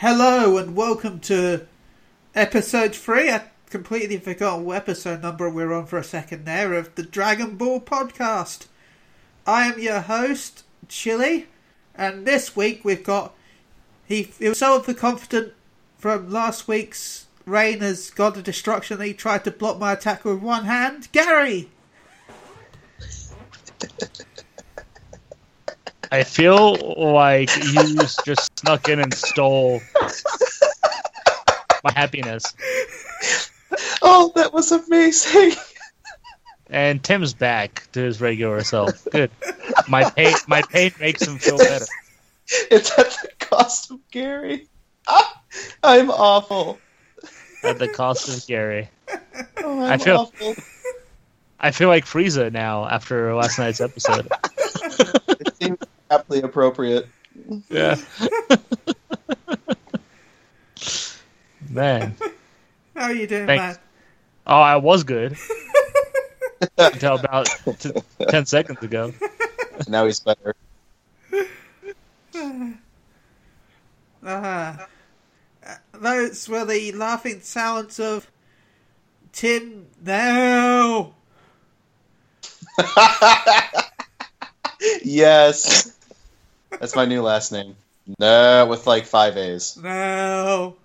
Hello and welcome to episode three. I completely forgot what episode number we're on for a second there of the Dragon Ball podcast. I am your host, Chili, and this week we've got he, he was so overconfident from last week's reign as God of Destruction that he tried to block my attack with one hand. Gary! I feel like you just snuck in and stole my happiness. Oh, that was amazing. And Tim's back to his regular self. Good. My pain, my pain makes him feel better. It's at the cost of Gary. Ah, I'm awful. At the cost of Gary. Oh, I'm I feel- awful. I feel like Frieza now after last night's episode. It seems aptly appropriate. Yeah. Man. How are you doing, Thanks. man? Oh, I was good. Until about t- 10 seconds ago. Now he's better. Uh, those were the laughing sounds of Tim now. yes. That's my new last name. No, with like five A's. No.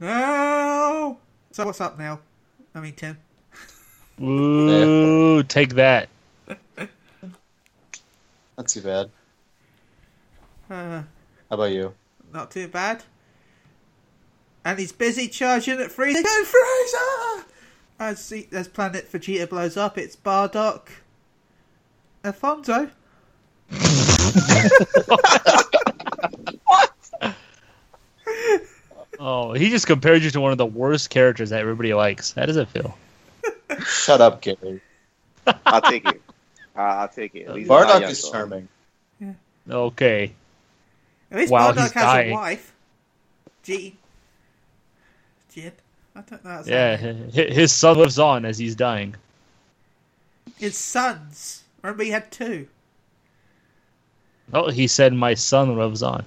No. So what's up now? I mean, Tim. Ooh, take that. Not too bad. Uh, How about you? not too bad. And he's busy charging at Frieza. Go Frieza! As, he, as Planet Vegeta blows up, it's Bardock. Alfonso. Oh, he just compared you to one of the worst characters that everybody likes. How does it feel? Shut up, Gary. I'll take it. Uh, I'll take it. At least it's not Bardock is Yasuo. charming. Okay. At least While Bardock he's has dying. a wife. Jean. Jean? I don't know. how to say Yeah, her name. hi- his son lives on as he's dying. His sons. Remember he had two. Oh, he said my son lives on.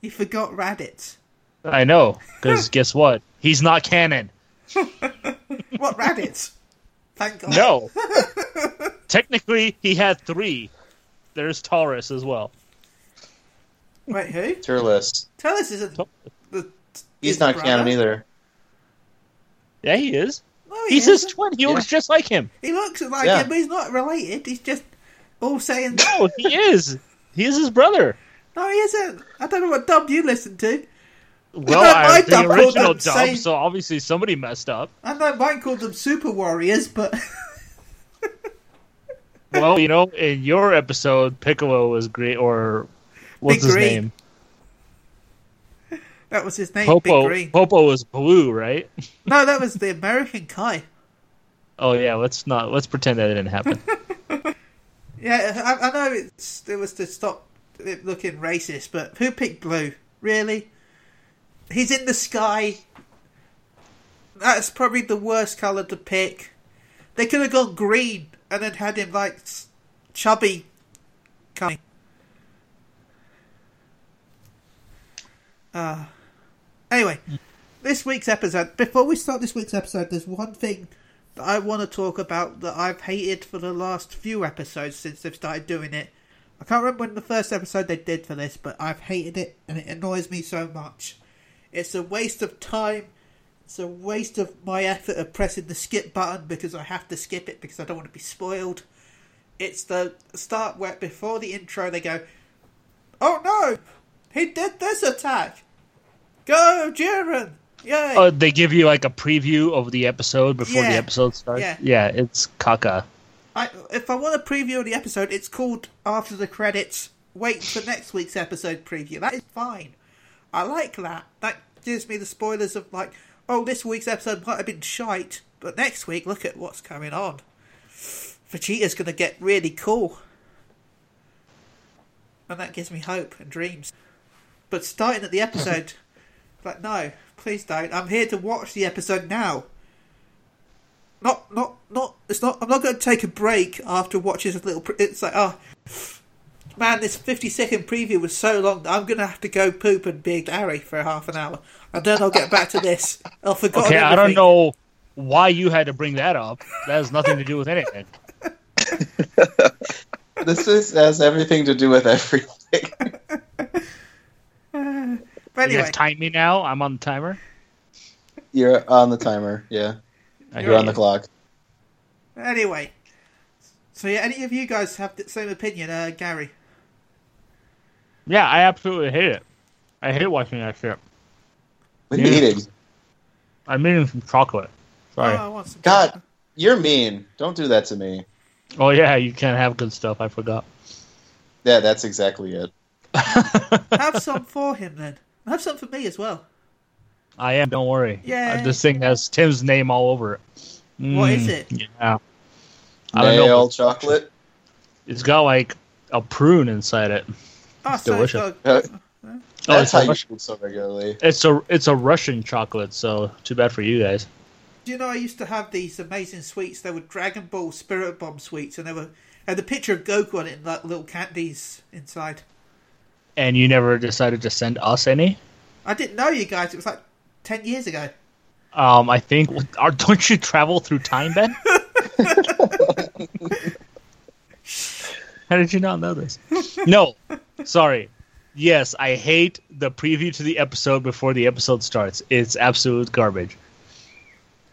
He forgot Raditz. I know, because guess what? He's not canon. What Raditz? Thank God. No. Technically, he had three. There's Turles as well. Wait, who? Turles. Tell us isn't the. He's not brother? canon either. Yeah, he is. No, he He's his isn't. twin. He looks just like him. He looks like Yeah. him, but he's not related. He's just all saying. No, he is. He is his brother. No, he isn't. I don't know what dub you listen to. Well, know I, my the dub original them dub, same- so obviously somebody messed up. I know mine called them Super Warriors, but Well, you know, in your episode, Piccolo was great, or what's Big his Green. name? That was his name. Big Popo. Green. Popo was blue, right? No, that was the American Kai. Oh yeah, let's not let's pretend that didn't happen. Yeah, I, I know it's it was to stop it looking racist, but who picked blue? Really? He's in the sky. That's probably the worst colour to pick. They could have gone green and then had him like chubby. Kind. Uh, anyway, this week's episode. Before we start this week's episode, there's one thing that I want to talk about that I've hated for the last few episodes since they've started doing it. I can't remember when the first episode they did for this, but I've hated it and it annoys me so much. It's a waste of time. It's a waste of my effort of pressing the skip button because I have to skip it because I don't want to be spoiled. It's the start where before the intro they go, "Oh no, he did this attack! Go, Jiren! Yay!" uh, they give you like a preview of the episode before Yeah. the episode starts. Yeah. yeah it's caca. I, if I want a preview of the episode, it's called after the credits. Wait for next week's episode preview. That is fine. I like that. That gives me the spoilers of like, oh, this week's episode might have been shite, but next week, look at what's coming on. Vegeta's going to get really cool, and that gives me hope and dreams. But starting at the episode, like, no, please don't. I'm here to watch the episode now. Not, not, not. It's not. I'm not going to take a break after watching this little. Pr- it's like, oh, Man, this 50 second preview was so long that I'm going to have to go poop and be Gary for half an hour. And then I'll get back to this. I'll forget. Okay, I don't know why you had to bring that up. That has nothing to do with anything. This is has everything to do with everything. But You anyway, guys time me now. I'm on the timer. You're on the timer. Yeah, I you're hear on the clock. anyway. So yeah, any of you guys have the same opinion, uh, Gary? Yeah, I absolutely hate it. I hate watching that shit. What are you eating? I'm eating some chocolate. Sorry. Oh, I want some God, you're mean. Don't do that to me. Oh yeah, you can't have good stuff. I forgot. Yeah, that's exactly it. Have some for him then. Have some for me as well. I am. Don't worry. Yeah. Uh, this thing has Tim's name all over it. What is Mm, it? Yeah. I don't know. Nail but chocolate. It's got like a prune inside it. Oh, so it's delicious. got- Uh, Oh, That's it's how a, you Rus- food so regularly. it's a it's a Russian chocolate. So too bad for you guys. Do you know I used to have these amazing sweets? They were Dragon Ball Spirit Bomb sweets, and they were had the picture of Goku on it and like little candies inside. And you never decided to send us any. I didn't know you guys. It was like ten years ago. Um, I think. Are, don't you travel through time, Ben? How did you not know this? No, sorry. Yes, I hate the preview to the episode before the episode starts. It's absolute garbage.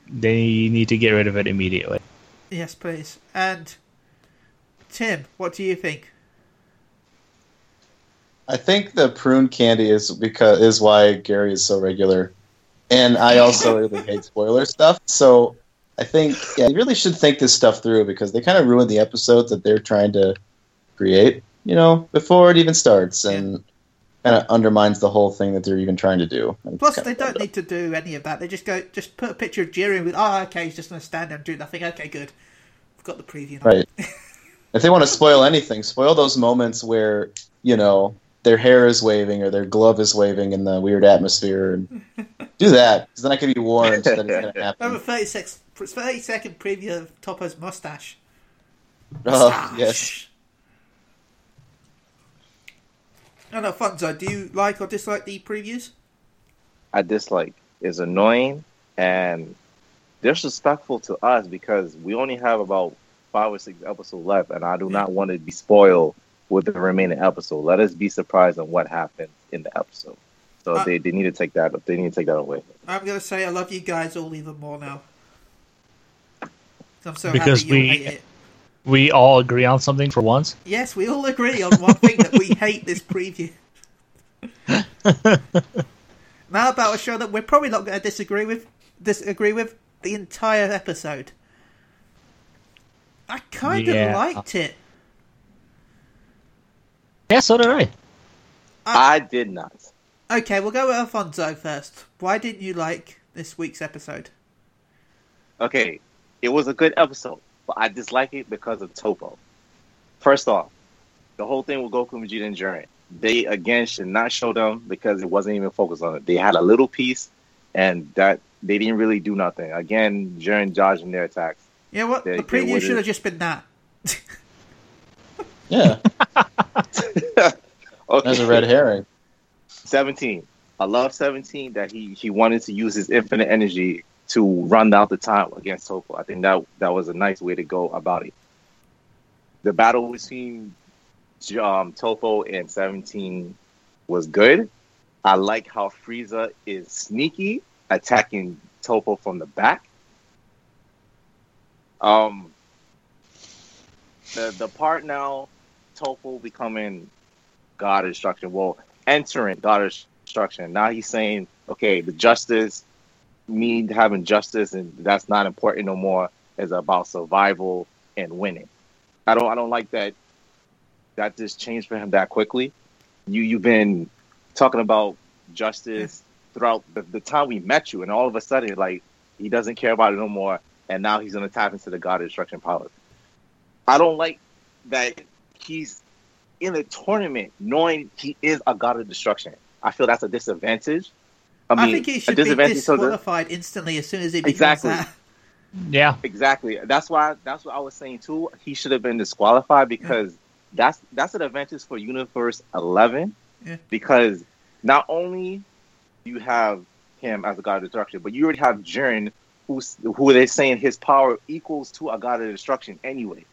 They need to get rid of it immediately. Yes, please. And Tim, what do you think? I think the prune candy is because is why Gary is so regular, and I also really hate spoiler stuff. So I think yeah, you really should think this stuff through because they kind of ruin the episodes that they're trying to create. You know, before it even starts, and kind of undermines the whole thing that they're even trying to do. It's Plus, they don't need to do any of that. They just go, just put a picture of Jiren with, oh, okay, he's just going to stand there and do nothing. Okay, good. We've got the preview. now. Right. if they want to spoil anything, spoil those moments where you know their hair is waving or their glove is waving in the weird atmosphere. And do that because then I can be warned that it's going to Have a happen. 30 sec- 30 second preview of Toppo's mustache. Oh, Mustache. yes. I know, Fonzo, do you like or dislike the previews? I dislike is annoying and disrespectful to us because we only have about five or six episodes left, and I do not want to be spoiled with the remaining episode. Let us be surprised on what happens in the episode. So Uh, they, they need to take that they need to take that away. I'm going to say I love you guys all even more now. I'm so Because happy you we- hate it. We all agree on something for once. Yes, we all agree on one thing that we hate this preview. now about a show that we're probably not going to disagree with, disagree with the entire episode. I kind of liked it. Yeah, so did I. Uh, I did not. Okay, we'll go with Alfonso first. Why didn't you like this week's episode? Okay, it was a good episode, but I dislike it because of Toppo. First off, the whole thing with Goku, Vegeta, and Jiren, they again should not show them because it wasn't even focused on it. They had a little piece, and that they didn't really do nothing. Again, Jiren dodging their attacks. Yeah, what? They- the they preview should have just been that. Yeah, Okay, there's a red herring. 17. I love 17 that he he wanted to use his infinite energy to run out the time against Toppo. I think that that was a nice way to go about it. The battle between um, Toppo and 17 was good. I like how Frieza is sneaky, attacking Toppo from the back. Um, the the part now, Toppo becoming God destruction. Well, entering God destruction. Now he's saying, okay, the justice, me having justice, and that's not important no more. Is about survival and winning. I don't. I don't like that. That just changed for him that quickly. You you've been talking about justice throughout the, the time we met you, and all of a sudden, like he doesn't care about it no more, and now he's gonna tap into the God destruction power. I don't like that he's in a tournament knowing he is a god of destruction. I feel that's a disadvantage. I I, think he a should be disadvantage to the- disqualified instantly as soon as he becomes Exactly. that. Yeah. Exactly. That's why. That's what I was saying too. He should have been disqualified because that's that's an advantage for Universe Eleven Yeah. because not only you have him as a god of destruction, but you already have Jiren, who's who they're saying his power equals to a god of destruction anyway,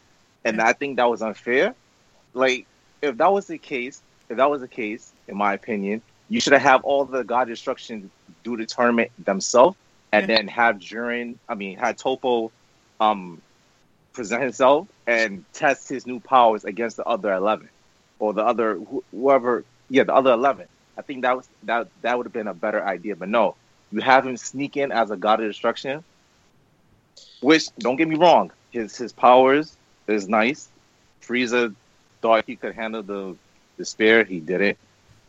and I think that was unfair. Like if that was the case, if that was the case, in my opinion, you should have all the god of destruction do the tournament themselves, and Yeah. then have Jiren. I mean, had Toppo, um, present himself and test his new powers against the other eleven, or the other wh- whoever. Yeah, the other eleven. I think that was that that would have been a better idea. But no, you have him sneak in as a god of destruction. Which don't get me wrong, his his powers is nice. Frieza thought he could handle the the spear. He didn't.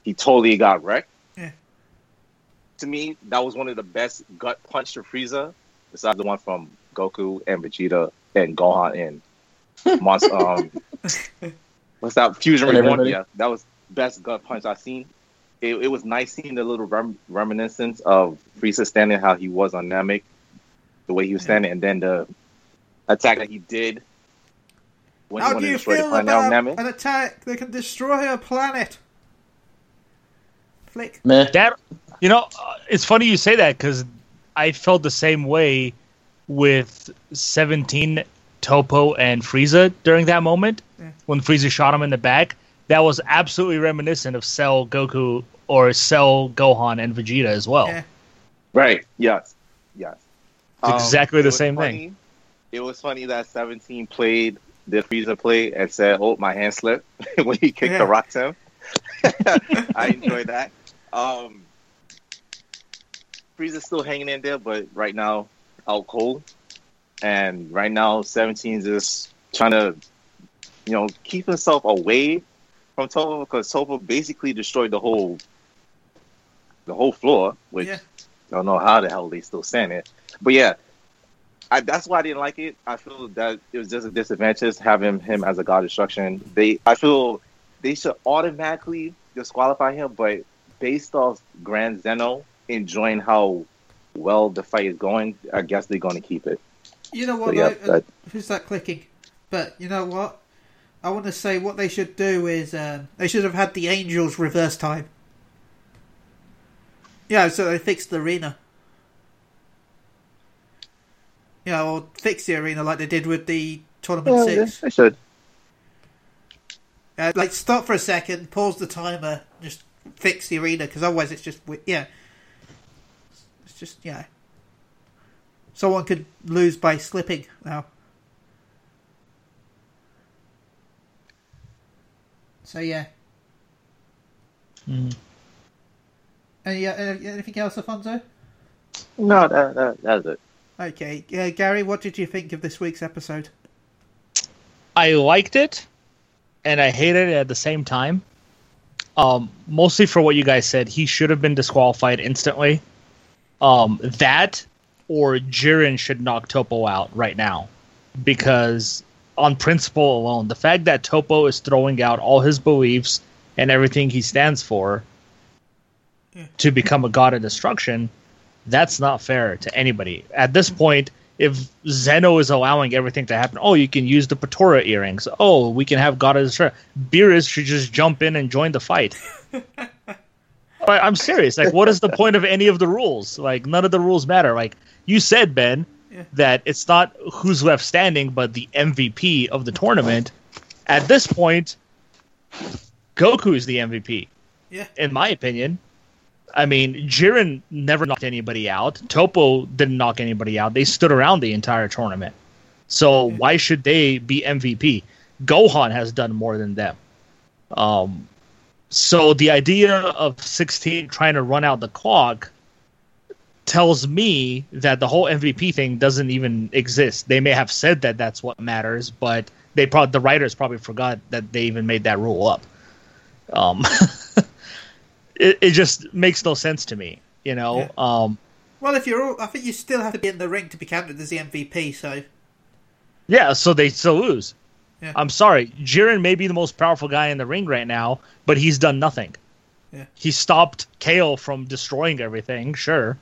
He totally got wrecked. Yeah. To me, that was one of the best gut punch to Frieza, besides the one from Goku and Vegeta and Gohan and Monster. um, what's that? Fusion And Reborn. everybody. Yeah, that was best gut punch I've seen. It, it was nice seeing the little rem- reminiscence of Frieza standing how he was on Namek, the way he was standing, and then the attack that he did when How do you feel about Namek. an attack that can destroy a planet? Flick. Meh. That you know, uh, it's funny you say that because I felt the same way with Seventeen, Topo, and Frieza during that moment Yeah. when Frieza shot him in the back. That was absolutely reminiscent of Cell, Goku, or Cell, Gohan, and Vegeta as well. Yeah. Right. Yes. Yes. It's exactly it the was same funny- thing. It was funny that 17 played the Frieza play and said, "Oh, my hand slipped" when he kicked Yeah. the rock to him. I enjoyed that. Um, Frieza's still hanging in there, but right now out cold. And right now, 17 is just trying to, you know, keep himself away from Toppo because Toppo basically destroyed the whole, the whole floor, which Yeah. I don't know how the hell they still stand it. But yeah, I, that's why I didn't like it. I feel that it was just a disadvantage having him as a god destruction. They, I feel they should automatically disqualify him, but based off Grand Zeno enjoying how well the fight is going, I guess they're going to keep it. You know what? So, yeah, though? that- Who's that clicking? But you know what? I want to say what they should do is um, they should have had the Angels reverse time. Yeah, so they fixed the arena. You know, or fix the arena like they did with the tournament six. I should. Uh, like stop for a second, pause the timer, just fix the arena because otherwise it's just yeah, it's just yeah. Someone could lose by slipping now. So yeah. Mm. Any, uh, anything else, Alfonso? No, that, that that's it. Okay, uh, Gary, what did you think of this week's episode? I liked it, and I hated it at the same time. Um, mostly for what you guys said, he should have been disqualified instantly. Um, that or Jiren should knock Toppo out right now, because on principle alone, the fact that Toppo is throwing out all his beliefs and everything he stands for Yeah. to become a god of destruction, that's not fair to anybody. At this point, if Zeno is allowing everything to happen, oh, you can use the Potara earrings. Oh, we can have God of Destruction. Beerus should just jump in and join the fight. but I'm serious. Like, what is the point of any of the rules? Like, none of the rules matter. Like, you said, Ben, Yeah. that it's not who's left standing, but the MVP of the tournament. At this point, Goku is the MVP, Yeah, in my opinion. I mean, Jiren never knocked anybody out. Toppo didn't knock anybody out. They stood around the entire tournament. So why should they be MVP? Gohan has done more than them. Um, so the idea of 16 trying to run out the clock tells me that the whole MVP thing doesn't even exist. They may have said that that's what matters, but they probably the writers probably forgot that they even made that rule up. Um, it, it just makes no sense to me, you know. Yeah. Um, well, if you're all, I think you still have to be in the ring to be counted as the MVP. So Yeah, so they still lose. Yeah. I'm sorry. Jiren may be the most powerful guy in the ring right now, but he's done nothing. Yeah. He stopped Kale from destroying everything, sure.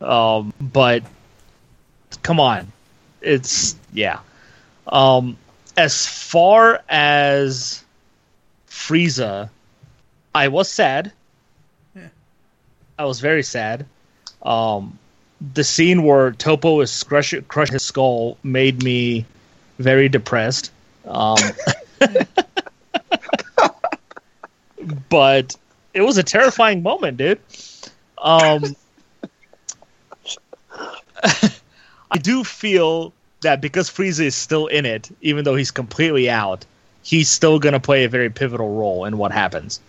Um, but come on. It's yeah. Um, as far as Frieza, I was sad. I was very sad. Um, the scene where Toppo is crush crush his skull made me very depressed. Um, but it was a terrifying moment, dude. Um, I do feel that because Frieza is still in it, even though he's completely out, he's still going to play a very pivotal role in what happens.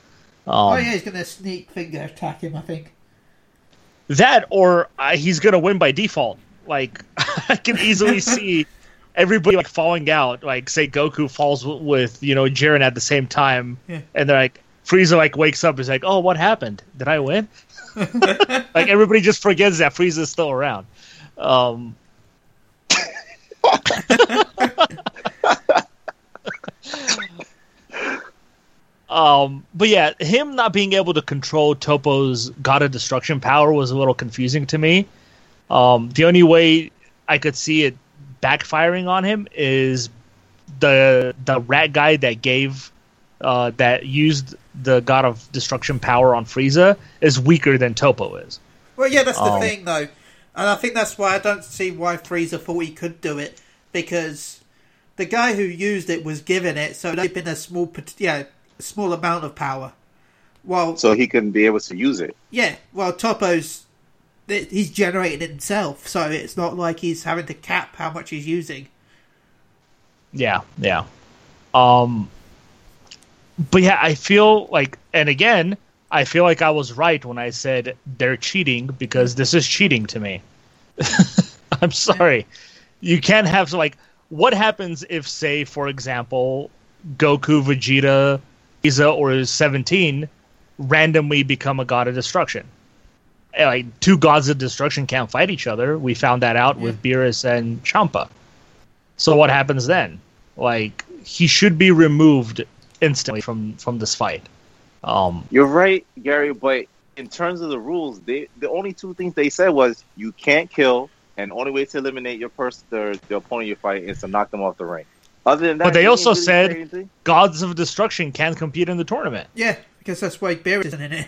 Um, oh yeah, he's gonna sneak finger attack him. I think. That or uh, he's going to win by default. Like I can easily see everybody like falling out. Like say Goku falls w- with you know Jiren at the same time, Yeah. and they're like Frieza like wakes up. Is like, oh, what happened? Did I win? like everybody just forgets that Frieza's still around. Um, um, but yeah, him not being able to control Toppo's God of Destruction power was a little confusing to me. Um, the only way I could see it backfiring on him is the the rat guy that gave uh, that used the God of Destruction power on Frieza is weaker than Toppo is. Well, yeah, that's the Oh. thing, though, and I think that's why I don't see why Frieza thought he could do it because the guy who used it was given it, so it'd been a small, pot- yeah, a small amount of power. Well, So he couldn't be able to use it. yeah, well, Toppo's he's generating it himself, so it's not like he's having to cap how much he's using. Yeah, yeah. Um but yeah, I feel like and again, I feel like I was right when I said they're cheating because this is cheating to me. I'm sorry. You can't have like what happens if say for example Goku, Vegeta, Frieza or 17 randomly become a god of destruction. Eh, Like two gods of destruction can't fight each other. We found that out with Beerus and Champa. So what happens then? Like he should be removed instantly from from this fight. Um, You're right, Gary, but in terms of the rules, they the only two things they said was you can't kill, and only way to eliminate your person, the, the opponent you're fighting, is to knock them off the ring. Other than that, But they also really said- say gods of destruction can compete in the tournament. Yeah, because that's why Beerus isn't in it.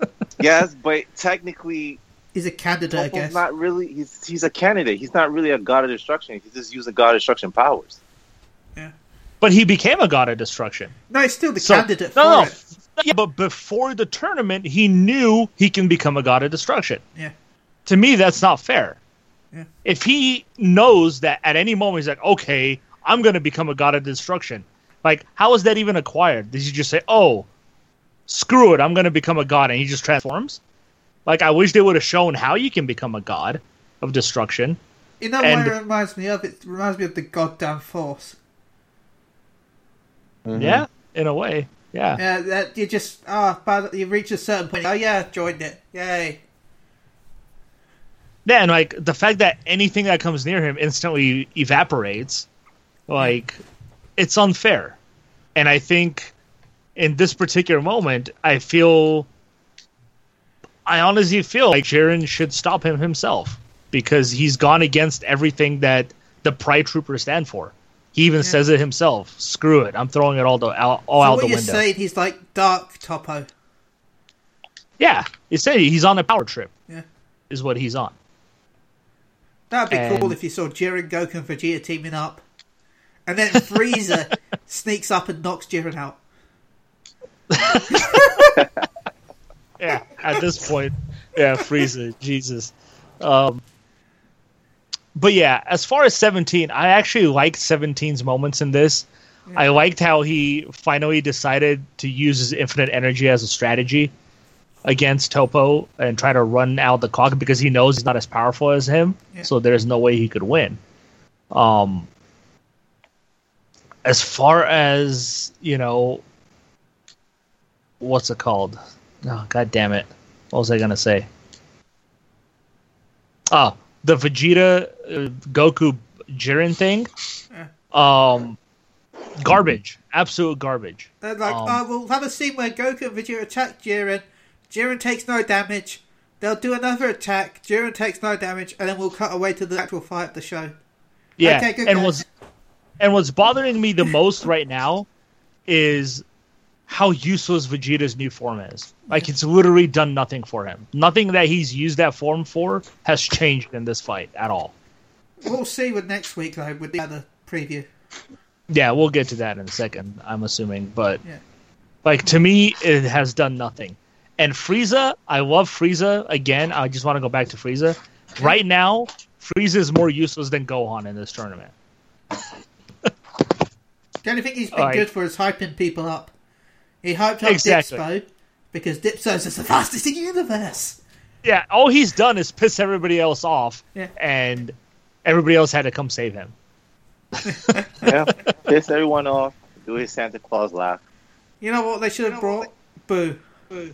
yes, but technically, He's a candidate, I guess. not really. He's he's a candidate. He's not really a god of destruction. He's just using god of destruction powers. Yeah, but he became a god of destruction. No, he's still the So- candidate for no, no. it. Yeah, but before the tournament, he knew he can become a god of destruction. Yeah. To me, that's not fair. Yeah. If he knows that at any moment he's like, okay, I'm going to become a god of destruction, like, how is that even acquired? Did you just say, oh, screw it, I'm going to become a god, and he just transforms? Like, I wish they would have shown how you can become a god of destruction. You know And- what it reminds me of? It reminds me of the goddamn Force. Mhm. Yeah, in a way. Yeah. Yeah, that you just ah, but you reach a certain point. Oh yeah, joined it. Yay! Yeah, and like the fact that anything that comes near him instantly evaporates, like it's unfair. And I think in this particular moment, I feel I honestly feel like Jiren should stop him himself because he's gone against everything that the Pride Troopers stand for. He even Yeah. says it himself. Screw it! I'm throwing it all the all, all so out what the you're window. saying? He's like Dark Toppo. Yeah, he said he's on a power trip. Yeah. is what he's on. That'd be And- cool if you saw Jiren, Goku, and Vegeta teaming up, and then Frieza sneaks up and knocks Jiren out. yeah, at this point, yeah, Frieza, Jesus. Um, but yeah, as far as 17, I actually liked 17's moments in this. I liked how he finally decided to use his infinite energy as a strategy against Toppo and try to run out the clock because he knows he's not as powerful as him, Yeah. so there's no way he could win. Um, as far as you know, what's it called? Oh, god damn it! What was I gonna say? Oh, the Vegeta uh, Goku Jiren thing. Um, garbage, absolute garbage. They're like, Um, oh, we'll have a scene where Goku and Vegeta attack Jiren. Jiren takes no damage. They'll do another attack. Jiren takes no damage, and then we'll cut away to the actual fight of the show. Yeah, Okay, good and guys. what's and what's bothering me the most right now is how useless Vegeta's new form is. Like it's literally done nothing for him. Nothing that he's used that form for has changed in this fight at all. We'll see with next week though with the other preview. Yeah, we'll get to that in a second. I'm assuming, but Yeah. like to me, it has done nothing. And Frieza, I love Frieza. Again, I just want to go back to Frieza. Right now, Frieza is more useless than Gohan in this tournament. The only thing he's been Alright. good for is hyping people up. He hyped up Exactly. Dyspo because Dyspo's is the fastest in the universe. Yeah, all he's done is piss everybody else off, Yeah. and everybody else had to come save him. Yeah, piss everyone off. Do his Santa Claus laugh. You know what they should have brought? Boo. Boo.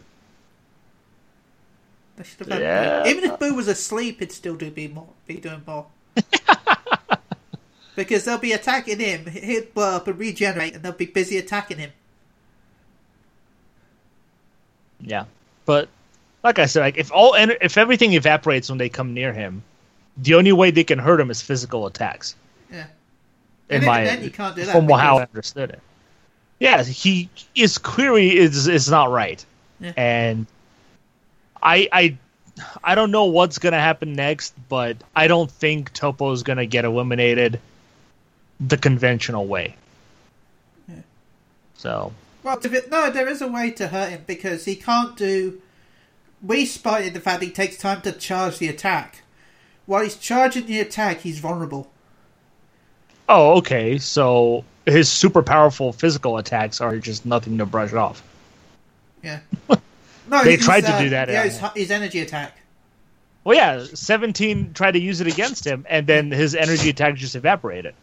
They should have Yeah. Boo. Even if Boo was asleep, it'd still do be more, be doing more. because they'll be attacking him, he'd blow up and regenerate, and they'll be busy attacking him. Yeah, but like I said, like if all if everything evaporates when they come near him, the only way they can hurt him is physical attacks. Yeah. In And my then, you can't do that. from how I understood it. Yeah, he his query is is not right, Yeah. and I I I don't know what's gonna happen next, but I don't think Toppo is gonna get eliminated the conventional way. Yeah. So Well, no, there is a way to hurt him because he can't do. We spotted the fact he takes time to charge the attack. While he's charging the attack, he's vulnerable. Oh, okay. So his super powerful physical attacks are just nothing to brush off. Yeah. No, They tried to do that, Yeah, uh, his, his energy attack. Well, yeah, 17 tried to use it against him, and then his energy attack just evaporated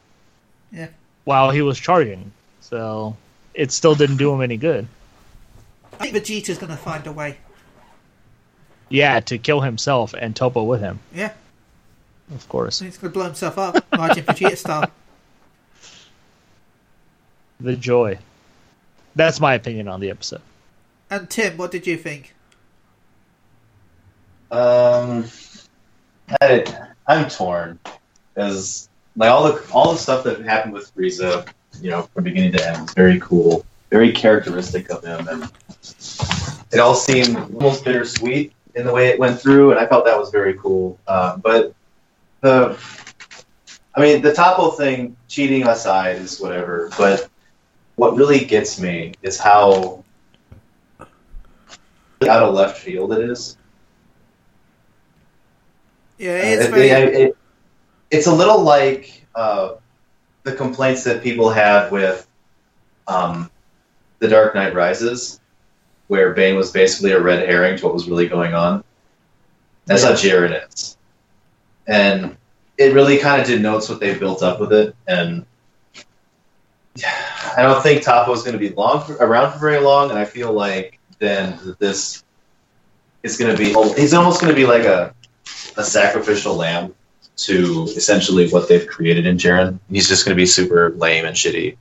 Yeah. while he was charging. So it still didn't do him any good. I think Vegeta's going to find a way. Yeah, to kill himself and Toppo with him, Yeah. of course. He's going to blow himself up, Majin Vegeta style. The joy. That's my opinion on the episode. And Tim, what did you think? Um, I, I'm torn because like all the all the stuff that happened with Frieza, you know, from beginning to end, was very cool, very characteristic of him, and it all seemed almost bittersweet in the way it went through, and I felt that was very cool. Uh, but the, I mean, the Toppo thing, cheating aside, is whatever. But what really gets me is how out of left field it is. Yeah, it is Uh, very. it- it- it's a little like uh, the complaints that people had with um, The Dark Knight Rises, where Bane was basically a red herring to what was really going on. That's how Jared is. And it really kind of denotes what they built up with it. And I don't think Toppo's going to be long around for very long. And I feel like then this is going to be, he's almost going to be like a, a sacrificial lamb to essentially what they've created in Jiren. He's just going to be super lame and shitty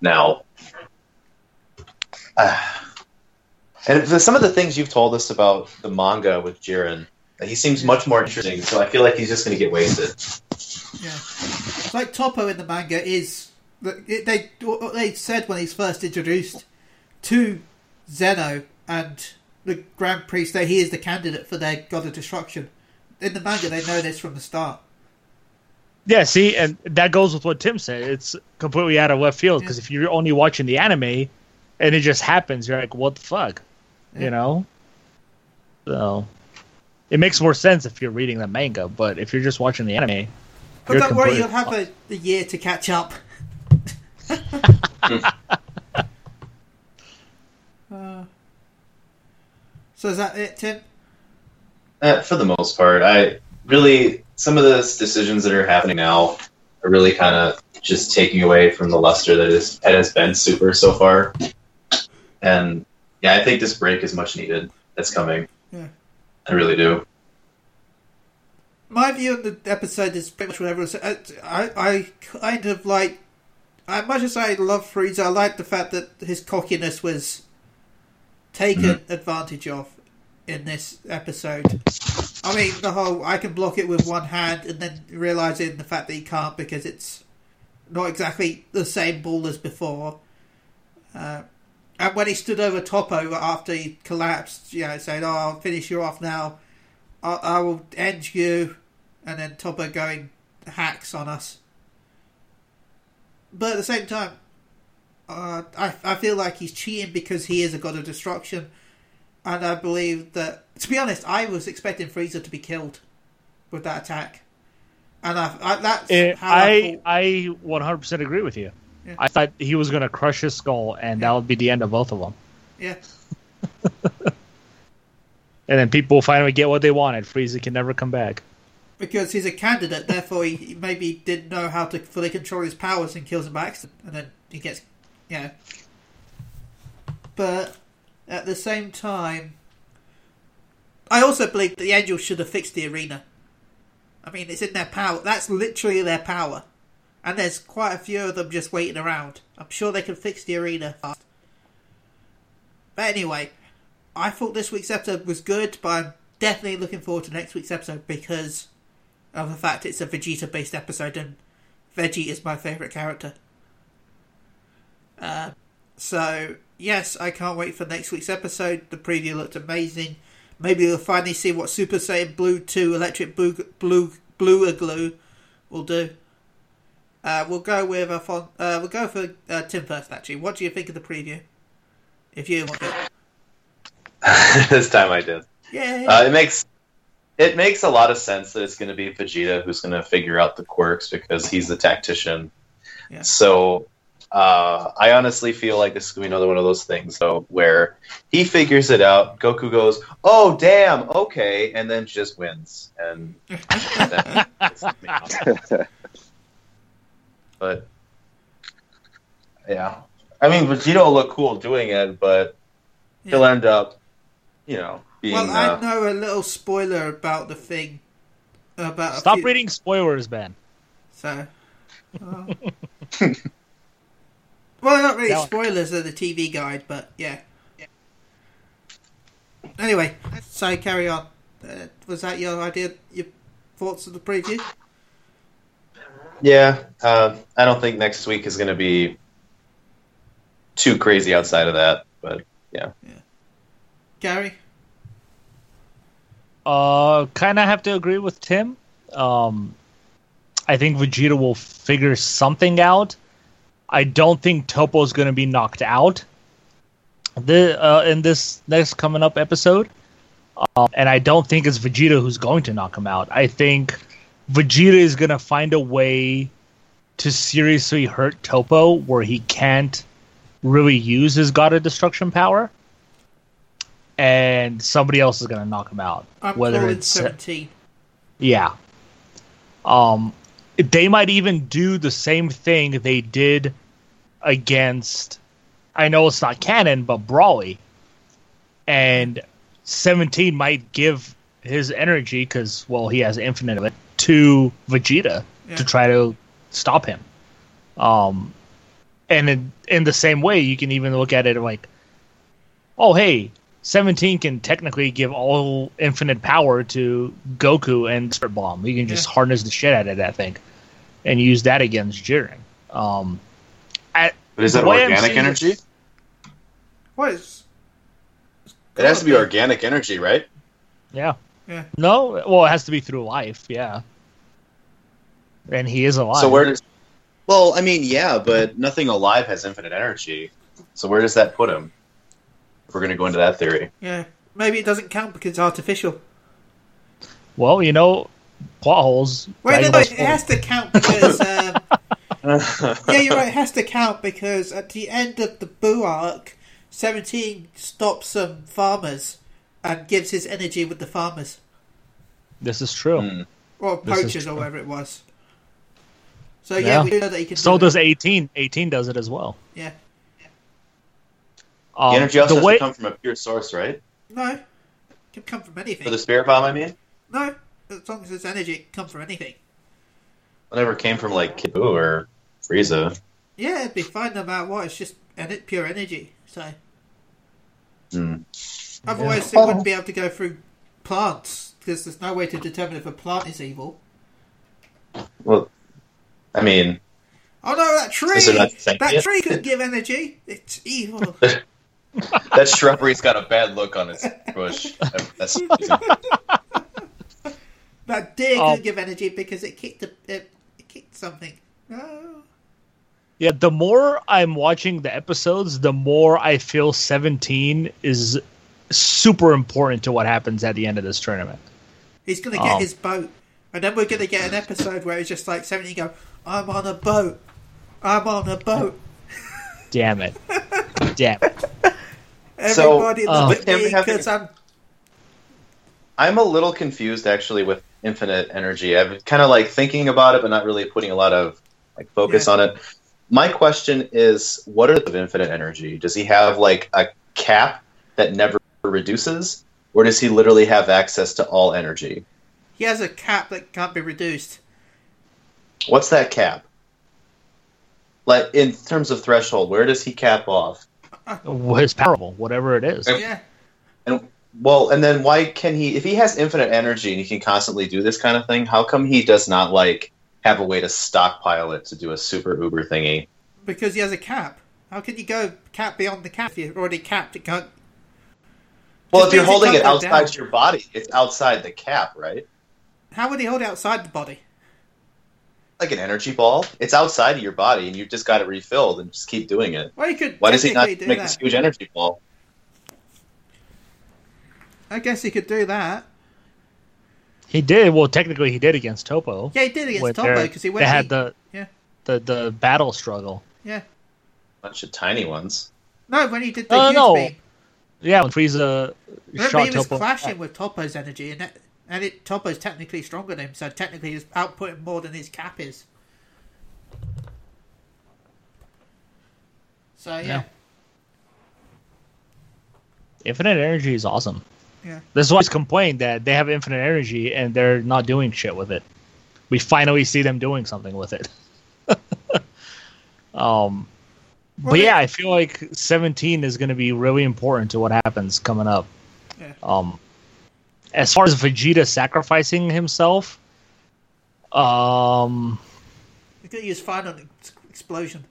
now. Uh, and some of the things you've told us about the manga with Jiren, he seems much more interesting. So I feel like he's just going to get wasted. Yeah. Like Toppo in the manga is. They they what they said when he's first introduced to Zeno and the Grand Priest that he is the candidate for their God of Destruction. In the manga, they know this from the start. Yeah, see, and that goes with what Tim said. It's completely out of left field because if you're only watching the anime and it just happens, you're like, what the fuck? Yeah. You know? So it makes more sense if you're reading the manga, but if you're just watching the anime, But don't worry, you'll have a, a year to catch up. uh, so is that it, Tim? Uh, for the most part, I really some of the decisions that are happening now are really kind of just taking away from the luster that is that has been super so far. And yeah, I think this break is much needed. That's coming. Yeah. I really do. My view on the episode is pretty much whatever. I, I, I kind of like, as much as I love Frieza, I like the fact that his cockiness was taken advantage of in this episode. I mean, the whole I can block it with one hand and then realizing the fact that he can't because it's not exactly the same ball as before. Uh, And when he stood over Toppo after he collapsed, you know, saying, "Oh, I'll finish you off now. I, I will end you," and then Toppo going hacks on us. But at the same time, uh, I I feel like he's cheating because he is a god of destruction, and I believe that. To be honest, I was expecting Frieza to be killed with that attack, and I, I that's Eh, how I, I thought- I 100% agree with you. Yeah. I thought he was going to crush his skull, and that would be the end of both of them. yeah. And then people finally get what they wanted. Frieza can never come back. because he's a candidate, therefore he he maybe didn't know how to fully control his powers and kills him by accident, and then he gets, you know. But at the same time, I also believe that the Angels should have fixed the arena. I mean, it's in their power. That's literally their power, and there's quite a few of them just waiting around. I'm sure they can fix the arena fast. But anyway, I thought this week's episode was good, but I'm definitely looking forward to next week's episode because of the fact it's a Vegeta based episode and Veggie is my favourite character. Uh, so, yes, I can't wait for next week's episode. The preview looked amazing. Maybe we'll finally see what Super Saiyan Blue 2 Electric Blue, Blue, Blue Glue will do. Uh, we'll go with a fon- uh, we'll go for uh, Tim first. Actually, what do you think of the preview? If you want it, this time I did. yeah, Uh, it makes it makes a lot of sense that it's going to be Vegeta who's going to figure out the quirks because he's the tactician. Yeah. So uh, I honestly feel like this is going to be another one of those things, though, where he figures it out. Goku goes, "Oh, damn, okay," and then just wins. And but yeah, I mean, Vegeta will look cool doing it, but he'll end up, you know, being. Well, uh, I know a little spoiler about the thing. About Stop few- reading spoilers, Ben. So, uh, well, not really That one- spoilers of the TV guide, but yeah. Anyway, so carry on. Uh, was that your idea? Your thoughts of the preview? Yeah, uh, I don't think next week is going to be too crazy outside of that, but yeah. yeah. Gary? Uh, kind of have to agree with Tim. Um, I think Vegeta will figure something out. I don't think Toppo is going to be knocked out. The uh, in this next coming up episode, um, and I don't think it's Vegeta who's going to knock him out. I think Vegeta is going to find a way to seriously hurt Toppo where he can't really use his God of Destruction power, and somebody else is going to knock him out. I'm whether it's seventeen. yeah. Um, they might even do the same thing they did against. I know it's not canon, but Broly, and Seventeen might give his energy because well he has infinite of it to Vegeta Yeah. to try to stop him. Um, and in, in the same way, you can even look at it like, oh hey, 17 can technically give all infinite power to Goku and Spirit Bomb. You can just Yeah. harness the shit out of that thing and use that against Jiren. Um, at, but is that The way I'm organic energy? it- What is? It has to be organic energy, right? yeah. Yeah. No, well, it has to be through life, yeah. And he is alive. So where does? Well, I mean, yeah, but nothing alive has infinite energy. So where does that put him? If we're going to go into that theory, Yeah, maybe it doesn't count because it's artificial. Well, you know, plot holes. Wait, no, no, it has to count because. Um, yeah, you're right. It has to count because at the end of the Boo arc, Seventeen stops some farmers and gives his energy with the farmers This is true. Hmm. or poachers or whatever it was. So yeah, Yeah. we do know that he can. So do does that. 18. 18 does it as well. Yeah. Um, the energy also the has way, to come from a pure source, right? No, it can come from anything. For the spirit bomb, I mean, No, as long as it's energy, it can come from anything. Whatever came from like Kid Buu or Frieza. Yeah, it'd be fine no matter what. It's just and it pure energy. So Hmm. otherwise, it wouldn't be able to go through plants because there's no way to determine if a plant is evil. Well, I mean, Oh no, that tree! Is it? That tree could give energy. It's evil. that shrubbery's got a bad look on its bush. That's That deer Oh. couldn't give energy because it kicked a, it, it kicked something. Oh. Yeah, the more I'm watching the episodes, the more I feel 17 is super important to what happens at the end of this tournament. He's gonna get Oh. his boat, and then we're gonna get an episode where it's just like 17 go, "I'm on a boat, I'm on a boat." Damn it. Damn it. So, Everybody uh, with at him me because I'm. I'm a little confused actually with infinite energy. I've kind of like thinking about it, but not really putting a lot of like focus Yeah. on it. My question is, what are the infinite energy? Does he have like a cap that never reduces, or does he literally have access to all energy? He has a cap that can't be reduced. What's that cap? Like in terms of threshold, where does he cap off? His powerful, whatever it is. Yeah, And Well, and then why can he, if he has infinite energy and he can constantly do this kind of thing, how come he does not like have a way to stockpile it to do a super uber thingy? because he has a cap. How can you go cap beyond the cap if you're already capped? It can't. Well, if you're holding it outside down. your body, it's outside the cap, right? How would he hold it outside the body? Like an energy ball, it's outside of your body, and you've just got it refilled and just keep doing it. Well, he could. Why does he not technically make do this huge energy ball? I guess he could do that. He did. Well, technically, he did against Toppo. Yeah, he did against Toppo because he they went. had he- the, yeah. the the battle struggle. yeah. Bunch of tiny ones. No, when he did the Oh, huge no. beam. Yeah, when Frieza Remember, shot he was Toppo. clashing with Toppo's energy, and that, and it Toppo's technically stronger than him, so technically he's outputting more than his cap is. So yeah, Yeah. Infinite energy is awesome. Yeah. This is why he's complained that they have infinite energy and they're not doing shit with it. We finally see them doing something with it. um, Well, but yeah, I feel like 17 is going to be really important to what happens coming up. Yeah. Um, as far as Vegeta sacrificing himself, um, he's gonna use final ex- explosion.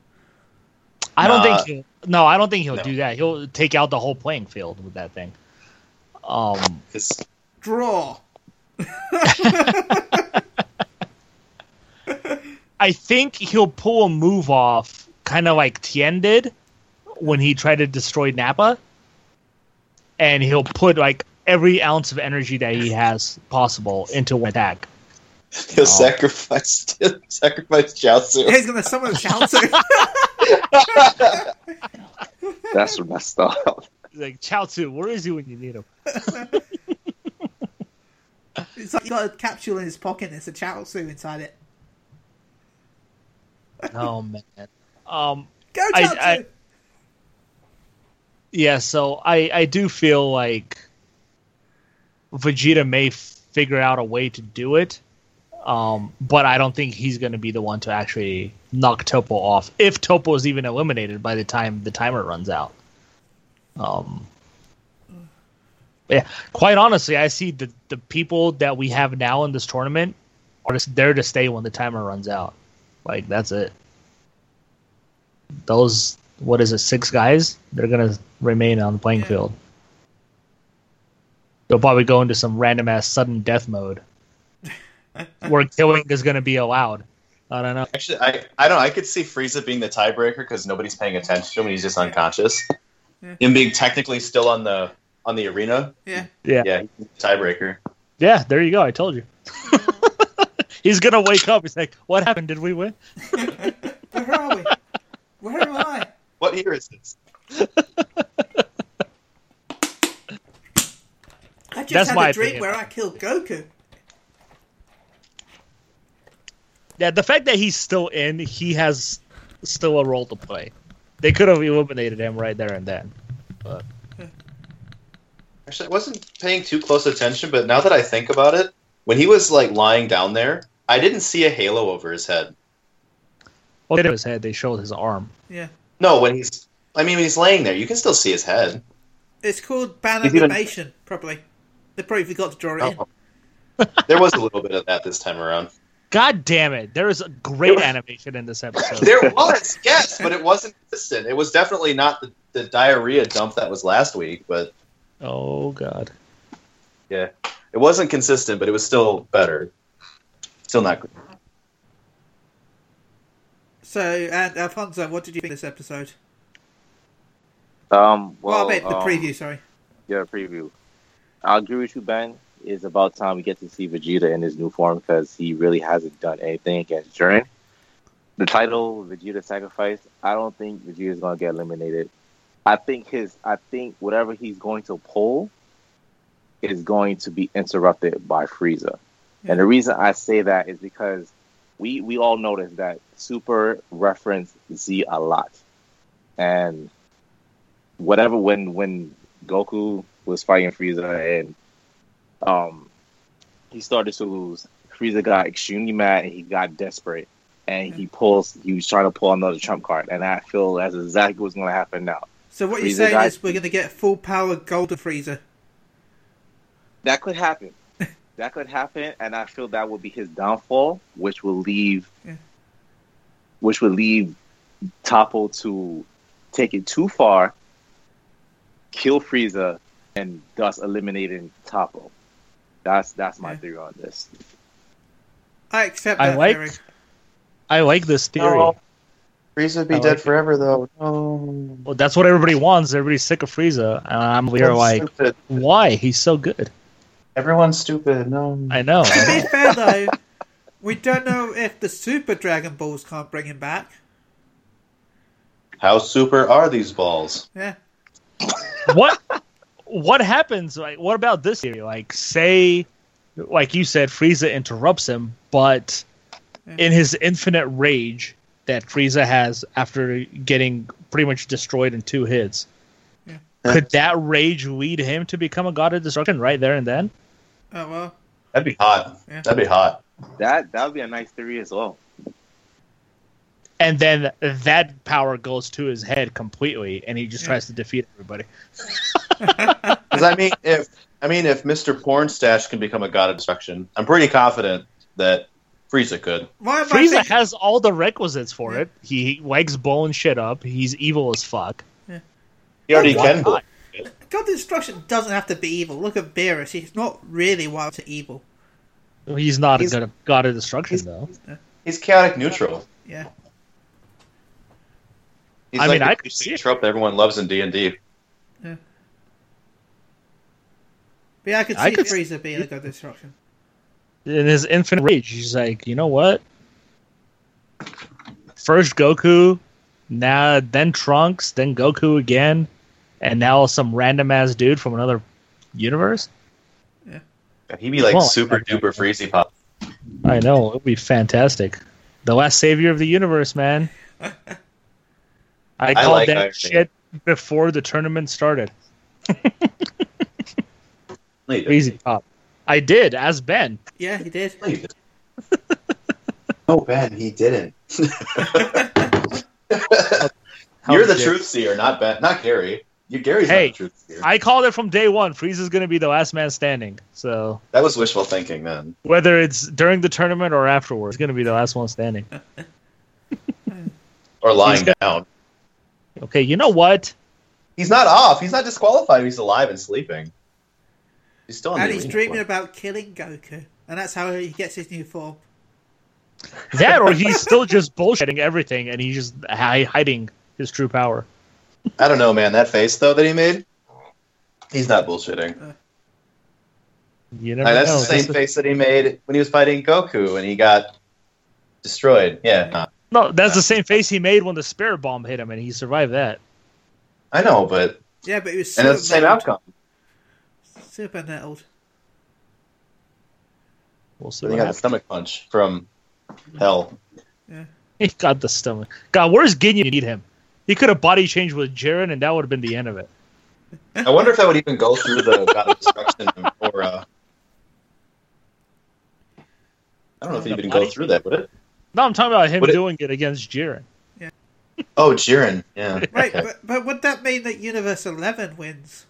I don't Nah. think he'll, no, I don't think he'll No. do that. He'll take out the whole playing field with that thing. Um, Because Draw. I think he'll pull a move off, kind of like Tien did when he tried to destroy Nappa, and he'll put like every ounce of energy that he has possible into one attack. he'll Oh. sacrifice sacrifice Chaozu. He's gonna summon Chaozu. That's messed up. Like Chaozu, where is he when you need him? it's like he got a capsule in his pocket. and There's a Chaozu inside it. Oh man. Um, Go I- Chaozu. I- yeah, so I I do feel like Vegeta may figure out a way to do it, um, but I don't think he's going to be the one to actually knock Toppo off if Toppo is even eliminated by the time the timer runs out. Um, yeah, quite honestly, I see the the people that we have now in this tournament are just there to stay when the timer runs out. Like that's it. Those what is it, six guys? They're gonna remain on the playing Yeah. field. They'll probably go into some random ass sudden death mode where killing is gonna be allowed. I don't know. Actually, I, I don't know. I could see Frieza being the tiebreaker because nobody's paying attention to him he's just unconscious. Yeah. Him being technically still on the on the arena. yeah. Yeah. Yeah, tiebreaker. Yeah, there you go. I told you. He's gonna wake up. He's like, "What happened? Did we win?" Where are we? Where am I? What year is this? I just That's had my a dream opinion. where I killed Goku. Yeah, the fact that he's still in, he has still a role to play. They could have eliminated him right there and then. Actually, I wasn't paying too close attention, but now that I think about it, when he was like lying down there, I didn't see a halo over his head. Well, they his head. They showed his arm. Yeah. No, when he's I mean when he's laying there, you can still see his head. It's called ban He's even- animation, probably. They probably forgot to draw it in. Oh. there was a little bit of that this time around. God damn it! There is a great There- animation in this episode. There was, yes, but it wasn't consistent. It was definitely not the the diarrhea dump that was last week, but Oh god. yeah, it wasn't consistent, but it was still better. Still not good. So, and Alfonso, what did you think of this episode? Um, Well, well, I meant the um, preview. Sorry. Yeah, preview. I'll agree with you, Ben. It's about time we get to see Vegeta in his new form because he really hasn't done anything against Jiren. The title, Vegeta Sacrifice, I don't think Vegeta's gonna get eliminated. I think his, I think whatever he's going to pull is going to be interrupted by Frieza. And the reason I say that is because we we all noticed that Super referenced Z a lot, and whatever when when Goku was fighting Frieza and um he started to lose, Frieza got extremely mad and he got desperate and he pulls he was trying to pull another trump card and I feel that's exactly what's gonna happen now. So what you're saying got- is we're going to get full power Golden Frieza. That could happen. that could happen and I feel that would be his downfall, which will leave Yeah. which would leave Toppo to take it too far, kill Frieza, and thus eliminating Toppo. That's that's my Yeah. theory on this. I accept I like- theory. I like this theory. No. Frieza would be I dead like it. forever, though. No. Well, that's what everybody wants. Everybody's sick of Frieza, and I'm here like, stupid. why? He's so good. Everyone's stupid. No. I know. To be fair though, we don't know if the Super Dragon Balls can't bring him back. How super are these balls? Yeah. what what happens like what about this theory like say like you said frieza interrupts him but in his infinite rage that frieza has after getting pretty much destroyed in two hits Yeah. could that rage lead him to become a god of destruction right there and then Oh well. That'd be hot. Yeah. That'd be hot. That that would be a nice theory as well. And then that power goes to his head completely and he just tries to defeat everybody Because I mean, if I mean, if Mister Pornstash can become a god of destruction, I'm pretty confident that Frieza could. Why frieza thinking- has all the requisites for Yeah. it he legs blowing shit up he's evil as fuck He already Why can. not? God of Destruction doesn't have to be evil. Look at Beerus. He's not really wild to evil. He's not He's- a god, god of destruction, he's- though. He's chaotic neutral. Yeah. He's I like mean, the I could see it. trope that everyone loves in D and D. Yeah, But yeah, I could see I could Frieza being a God Destruction. In his infinite rage, he's like, you know what? First Goku, now then Trunks, then Goku again, and now some random ass dude from another universe. Yeah, he'd be like Well, super I- duper Freezy pop. I know it would be fantastic. The last savior of the universe, man. I called like that Iron Man. shit before the tournament started. Leave it. Pop. I did as Ben. Yeah, he did. Leave it. oh, Ben, he didn't. How You're the dare- truth seer, not Ben, not Gary. You Gary's Hey, not the truth seer. I called it from day one. Freeze is going to be the last man standing. So that was wishful thinking, then. whether it's during the tournament or afterwards, he's going to be the last one standing. Or lying He's down. Okay, you know what? He's not off. He's not disqualified. He's alive and sleeping. He's still in And the he's arena. dreaming about killing Goku. And that's how he gets his new form. That or he's still just bullshitting everything and he's just hi- hiding his true power. I don't know, man. That face though that he made, he's not bullshitting. Uh. You never Like, that's know. the same This is- face that he made when he was fighting Goku and he got destroyed. Yeah, nah. No, that's the same face he made when the spirit bomb hit him and he survived that. I know, but Yeah, but it was and super it's the same nettled. outcome. Super nettled. We'll see So he what got a happens. stomach punch from hell. Yeah, he got the stomach. God, where's Ginyu? You need him. He could have body changed with Jiren and that would have been the end of it. I wonder if that would even go through the God of Destruction or uh, I don't know if it The even go through that, would it? No, I'm talking about him Would it- doing it against Jiren. Oh, Jiren. Yeah. Right, okay. but, but would that mean that Universe 11 wins?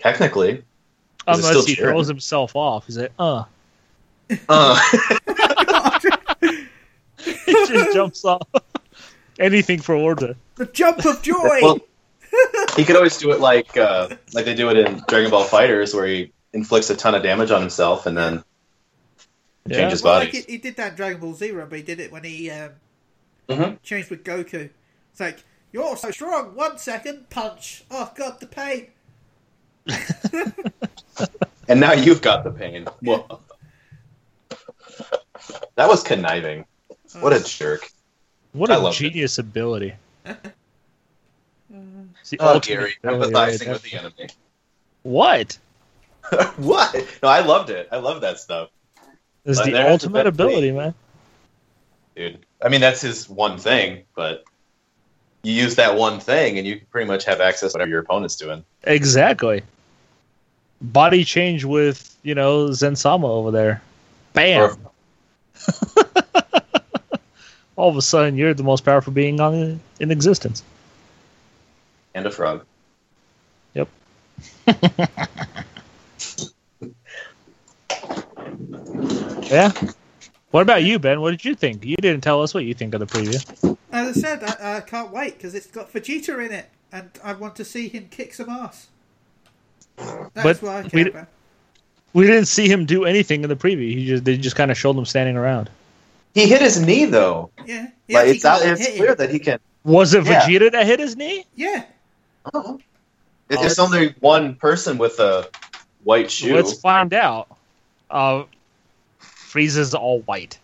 Technically. Unless he Jiren? throws himself off. He's like, uh. Uh, he just jumps off. anything for order. The jump of joy. Well, he could always do it like uh, like they do it in Dragon Ball FighterZ, where he inflicts a ton of damage on himself and then Yeah. changes Well, bodies. like he, he did that in Dragon Ball Zero, but he did it when he um, Mhm. changed with Goku. It's like you're so strong. One second, punch. Oh god, the pain. And now you've got the pain. Whoa. That was conniving. What a jerk. What I a loved it. genius ability. It's the Oh, Gary, ability empathizing with the enemy. What? what? No, I loved it. I love that stuff, It's Like, the ultimate ability, way. man. dude. I mean, that's his one thing, but you use that one thing, and you can pretty much have access to whatever your opponent's doing. Exactly. Body change with, you know, Zensama over there. Bam. All of a sudden, you're the most powerful being on in existence. and a frog. Yep. yeah. What about you, Ben? What did you think? You didn't tell us what you think of the preview. As I said, I, I can't wait because it's got Vegeta in it, and I want to see him kick some ass. That's But what I we care d- about. We didn't see him do anything in the preview. He just they just kind of showed him standing around. He hit his knee though. Yeah, he Like it's out. It's clear him. that he can. Was it Yeah. Vegeta that hit his knee? Yeah, Oh. It's Oh, just only one person with a white shoe. Let's find out. Uh, Frieza's all white.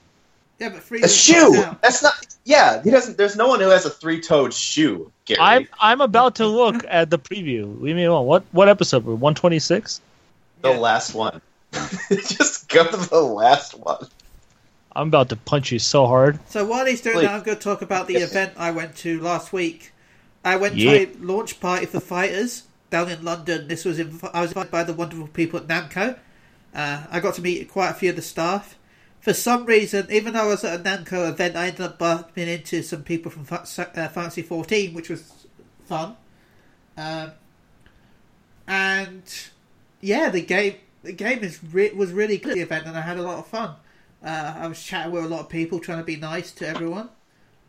yeah, but a shoe. knocked out. That's not. Yeah, he doesn't. There's no one who has a three-toed shoe. Gary. I'm I'm about to look at the preview. Leave me alone. What what episode? One twenty six. the Yeah. last one. just go to the last one. I'm about to punch you so hard. So while he's doing Please. that, I'm going to talk about the event I went to last week. I went Yeah. to a launch party for FighterZ down in London. This was inv- I was invited by the wonderful people at Namco. Uh, I got to meet quite a few of the staff. For some reason, even though I was at a Namco event, I ended up bumping into some people from uh, Fantasy 14, which was fun. Um, and yeah, the game the game is re- was really good. The event, and I had a lot of fun. Uh, I was chatting with a lot of people, trying to be nice to everyone,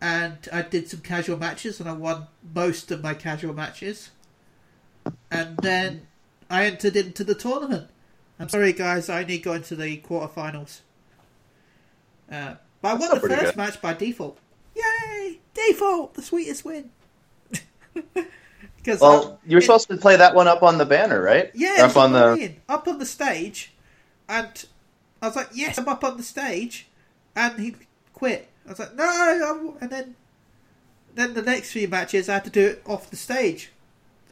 and I did some casual matches, and I won most of my casual matches. And then I entered into the tournament. I'm sorry, guys, I only got into the quarterfinals. Uh, but I won the first good. match by default. Yay! Default, the sweetest win. Because Well, you were it- supposed to play that one up on the banner, right? yeah, Or up on the. up on the stage, and I was like, "Yes, I'm up on the stage," and he quit. I was like, "No," and then then the next few matches I had to do it off the stage.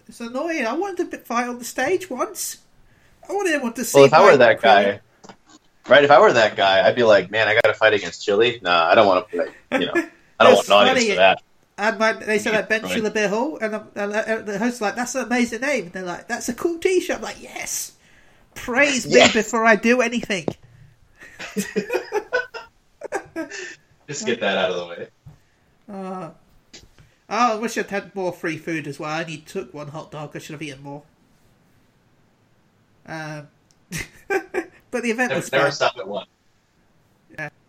It's annoying. I wanted to fight on the stage once. I wanted everyone to see. Well, if I were that guy, right? If I were that guy, I'd be like, man, I got to fight against Chili. Nah, I don't want to play. You know, I don't want an audience funny. for that. And my, they said like Ben Right. Shiller Hall, and, and uh, the host's like, "That's an amazing name." And they're like, "That's a cool T-shirt." I'm like, "Yes, praise Yes. me before I do anything." Just get that out of the way. Uh, oh, I wish I'd had more free food as well. I only took one hot dog. I should have eaten more. Um, but the event Never, was never fun. stop at one.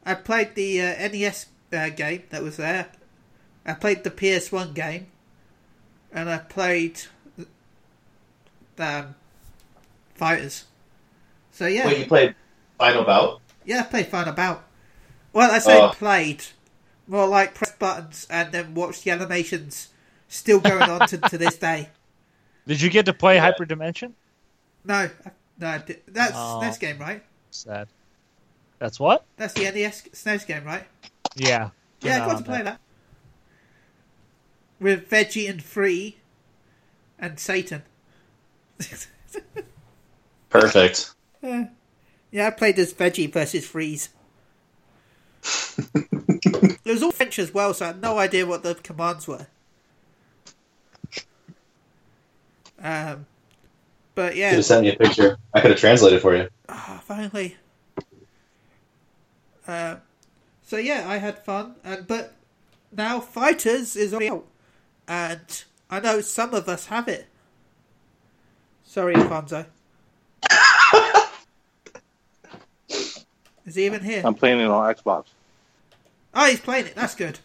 I played the uh, NES uh, game that was there. I played the PS1 game, and I played um, FighterZ. So yeah, Wait, you played Final Bout? yeah, I played Final Bout. Well, I say Oh. played, more like press buttons and then watch the animations still going on to, to this day. Did you get to play Yeah. Hyperdimension? No, I- no, I that's Oh. SNES game, right? Sad. That's what? That's the NES SNES game, right? Yeah. Yeah, I No, got to play no. that with Veggie and Free and Satan. Perfect. yeah, I played as Veggie versus Freeze. it was all French as well, so I had no idea what the commands were. Um, but You yeah, could have sent me a picture. I could have translated for you. Ah, finally. Uh, so yeah, I had fun, and but now FighterZ is already out, and I know some of us have it. Sorry, Alfonso. is he even here? I'm playing it on Xbox. Oh, he's playing it. That's good.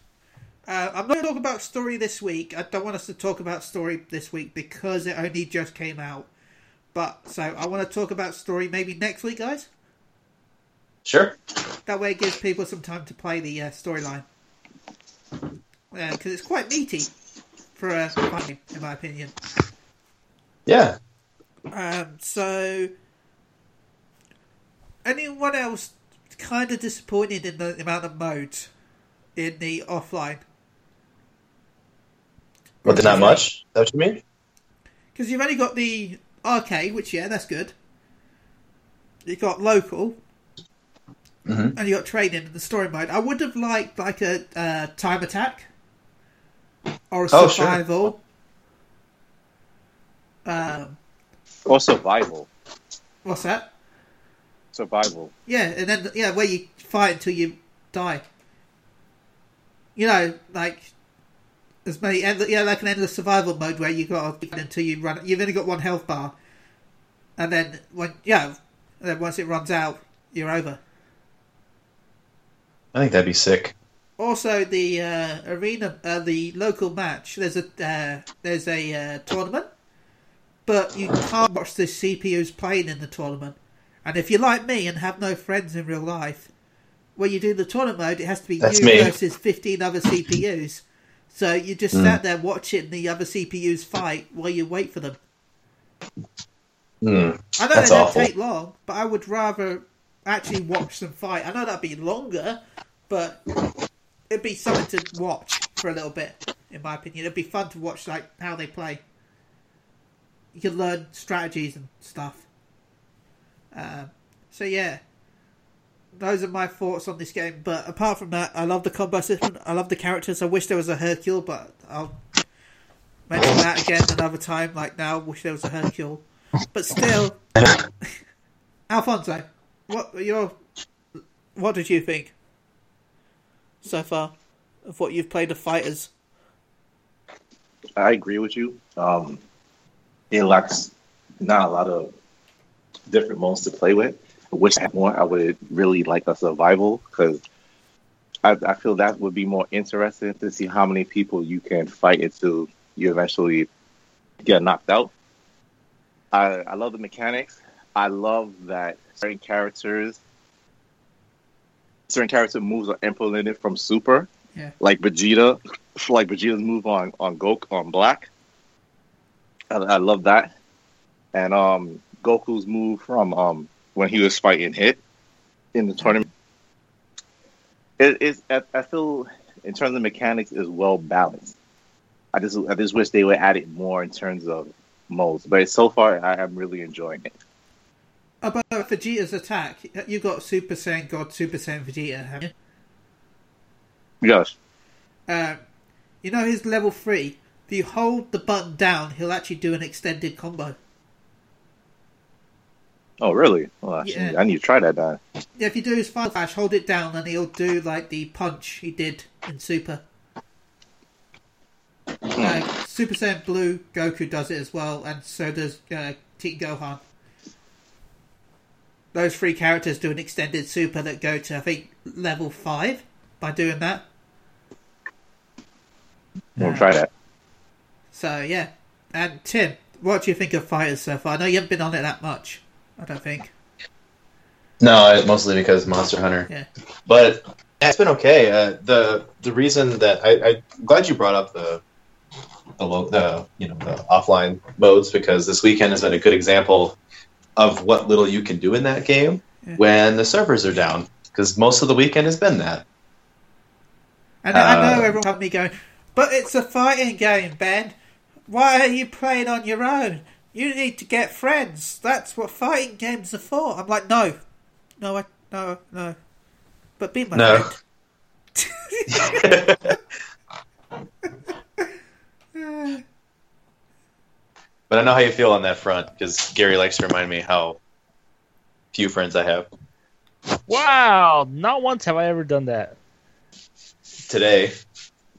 Uh, I'm not going to talk about story this week. I don't want us to talk about story this week because it only just came out. But so I want to talk about story maybe next week, guys. Sure. That way, it gives people some time to play the uh, storyline. Because it's quite meaty for a fight game, in my opinion. Yeah. Um, so, anyone else kind of disappointed in the amount of modes in the offline? But there's not much. That what you mean? Because you've only got the arcade, which yeah, that's good. You've got local, Mhm. and you got training in the story mode. I would have liked like a uh, time attack or a Oh, sure. survival. Um, Or survival. what's that? Survival. Yeah, and then yeah, where you fight until you die. You know, like as many end, yeah, like an endless survival mode where you got to until you run. You've only got one health bar, and then when yeah, then once it runs out, you're over. I think that'd be sick. Also, the uh, arena, uh, the local match. There's a uh, there's a uh, tournament, but you can't watch the CPUs playing in the tournament. And if you're like me and have no friends in real life, when you do the tournament mode, it has to be That's you me. versus 15 other CPUs. So you just Mm. sat there watching the other CPUs fight while you wait for them. Hmm. I know That's they don't awful. take long, but I would rather actually watch them fight. I know that'd be longer, but it'd be something to watch for a little bit, in my opinion. It'd be fun to watch like how they play. You can learn strategies and stuff. Um, so yeah, those are my thoughts on this game. But apart from that, I love the combo system. I love the characters. I wish there was a Hercule, but I'll mention that again another time. Like now, wish there was a Hercule. But still, Alfonso, what your what did you think so far of what you've played of FighterZ? I agree with you. Um, it lacks not a lot of different modes to play with. I wish I had more. I would really like a survival because I, I feel that would be more interesting to see how many people you can fight until you eventually get knocked out. I, I love the mechanics. I love that certain characters, certain character moves are implemented from Super, Yeah. like Vegeta, like Vegeta's move on on Goku on Black. I, I love that, and um, Goku's move from um when he was fighting Hit in the tournament. It is. I, I feel in terms of mechanics is well balanced. I just I just wish they would add it more in terms of modes, but so far I am really enjoying it. About Vegeta's attack, you got Super Saiyan God, Super Saiyan Vegeta, haven't you? Yes. Um, you know his level three. If you hold the button down, he'll actually do an extended combo. Oh, really? Well, actually, Yeah. I need to try that then. Yeah, if you do his final flash, hold it down, and he'll do like the punch he did in Super. Uh, Super Saiyan Blue, Goku does it as well, and so does uh, Teen Gohan. Those three characters do an extended Super that go to I think level five by doing that. We'll try that. So yeah, and Tim, what do you think of FighterZ so far? I know you haven't been on it that much. I don't think. No, mostly because Monster Hunter. Yeah. But it's been okay. Uh, the the reason that I, I'm glad you brought up the the, lo- the you know the offline modes because this weekend has been a good example of what little you can do in that game Yeah. when the servers are down because most of the weekend has been that. And I know Uh, everyone me going, but it's a fighting game, Ben. Why are you playing on your own? You need to get friends. That's what fighting games are for. I'm like, no, no, I, no, no. But be my No. friend. But I know how you feel on that front because Gary likes to remind me how few friends I have Wow, not once have I ever done that. today.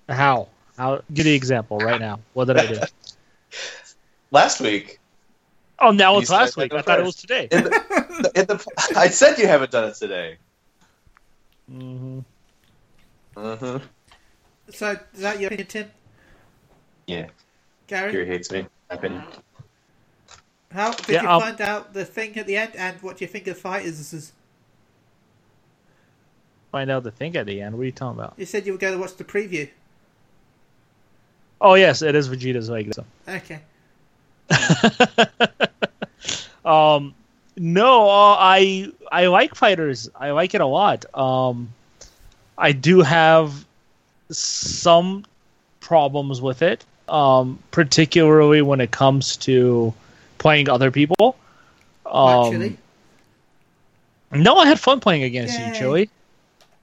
How? How? Give the example right now. What did I do? Last week, Oh, now You it's last week. go I thought it was today. in the, in the, I said you haven't done it today. Mm-hmm. Mm-hmm. So is that your opinion, Tim? Yeah, Gary? Gary hates me. My opinion. How did Yeah, you I'll- find out the thing at the end, and what do you think of FighterZ? Is Find out the thing at the end. What are you talking about? you said you were going to watch the preview. Oh yes, it is Vegeta's Vegas. Okay. Um, no, uh, I I like FighterZ. I like it a lot. Um, I do have some problems with it, um, particularly when it comes to playing other people. Um, No, I had fun playing against Yay. you, Chili.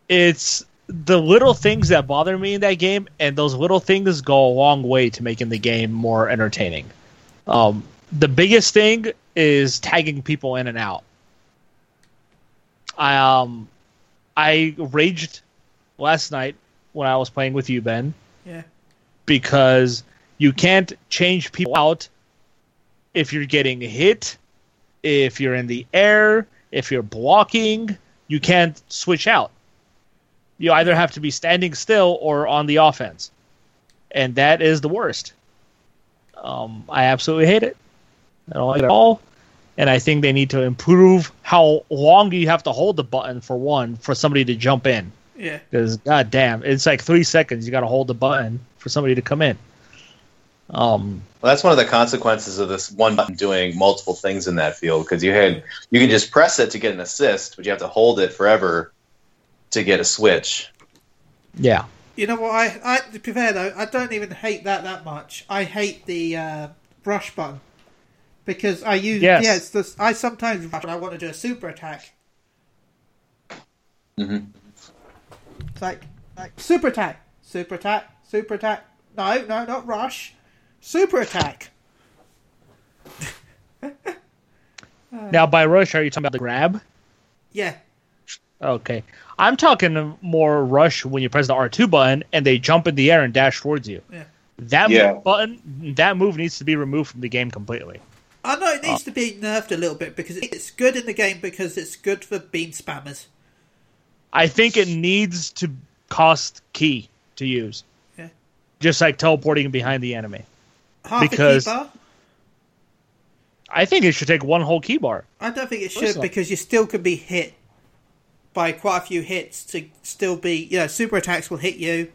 It's the little things that bother me in that game, and those little things go a long way to making the game more entertaining. Um, the biggest thing is tagging people in and out. I um, I raged last night when I was playing with you, Ben, yeah. because you can't change people out if you're getting hit, if you're in the air, if you're blocking, you can't switch out. You either have to be standing still or on the offense. And that is the worst. Um, I absolutely hate it. I don't like it at all. And I think they need to improve how long you have to hold the button for one for somebody to jump in. Yeah. Because god damn, it's like three seconds. You got to hold the button for somebody to come in. Um, Well, that's one of the consequences of this one button doing multiple things in that field because you had you can just press it to get an assist, but you have to hold it forever to get a switch. yeah, You know what? I, I to be fair though, I don't even hate that that much. I hate the uh, brush button because I use Yes. yeah. It's this, I sometimes rush I want to do a super attack. Mhm. It's like like super attack, super attack, super attack. No, no, not rush. Super attack. Now, by rush, are you talking about the grab? Yeah, Okay. I'm talking more rush when you press the R2 button and they jump in the air and dash towards you. Yeah. That Yeah. button, that move needs to be removed from the game completely. I know it needs to be nerfed a little bit because it's good in the game because it's good for beam spammers. I think it needs to cost ki to use. Yeah. Just like teleporting behind the enemy. Half a Because- ki bar. I think it should take one whole ki bar. I don't think it should Personally. because you still could be hit by quite a few hits to still be. You know, super attacks will hit you.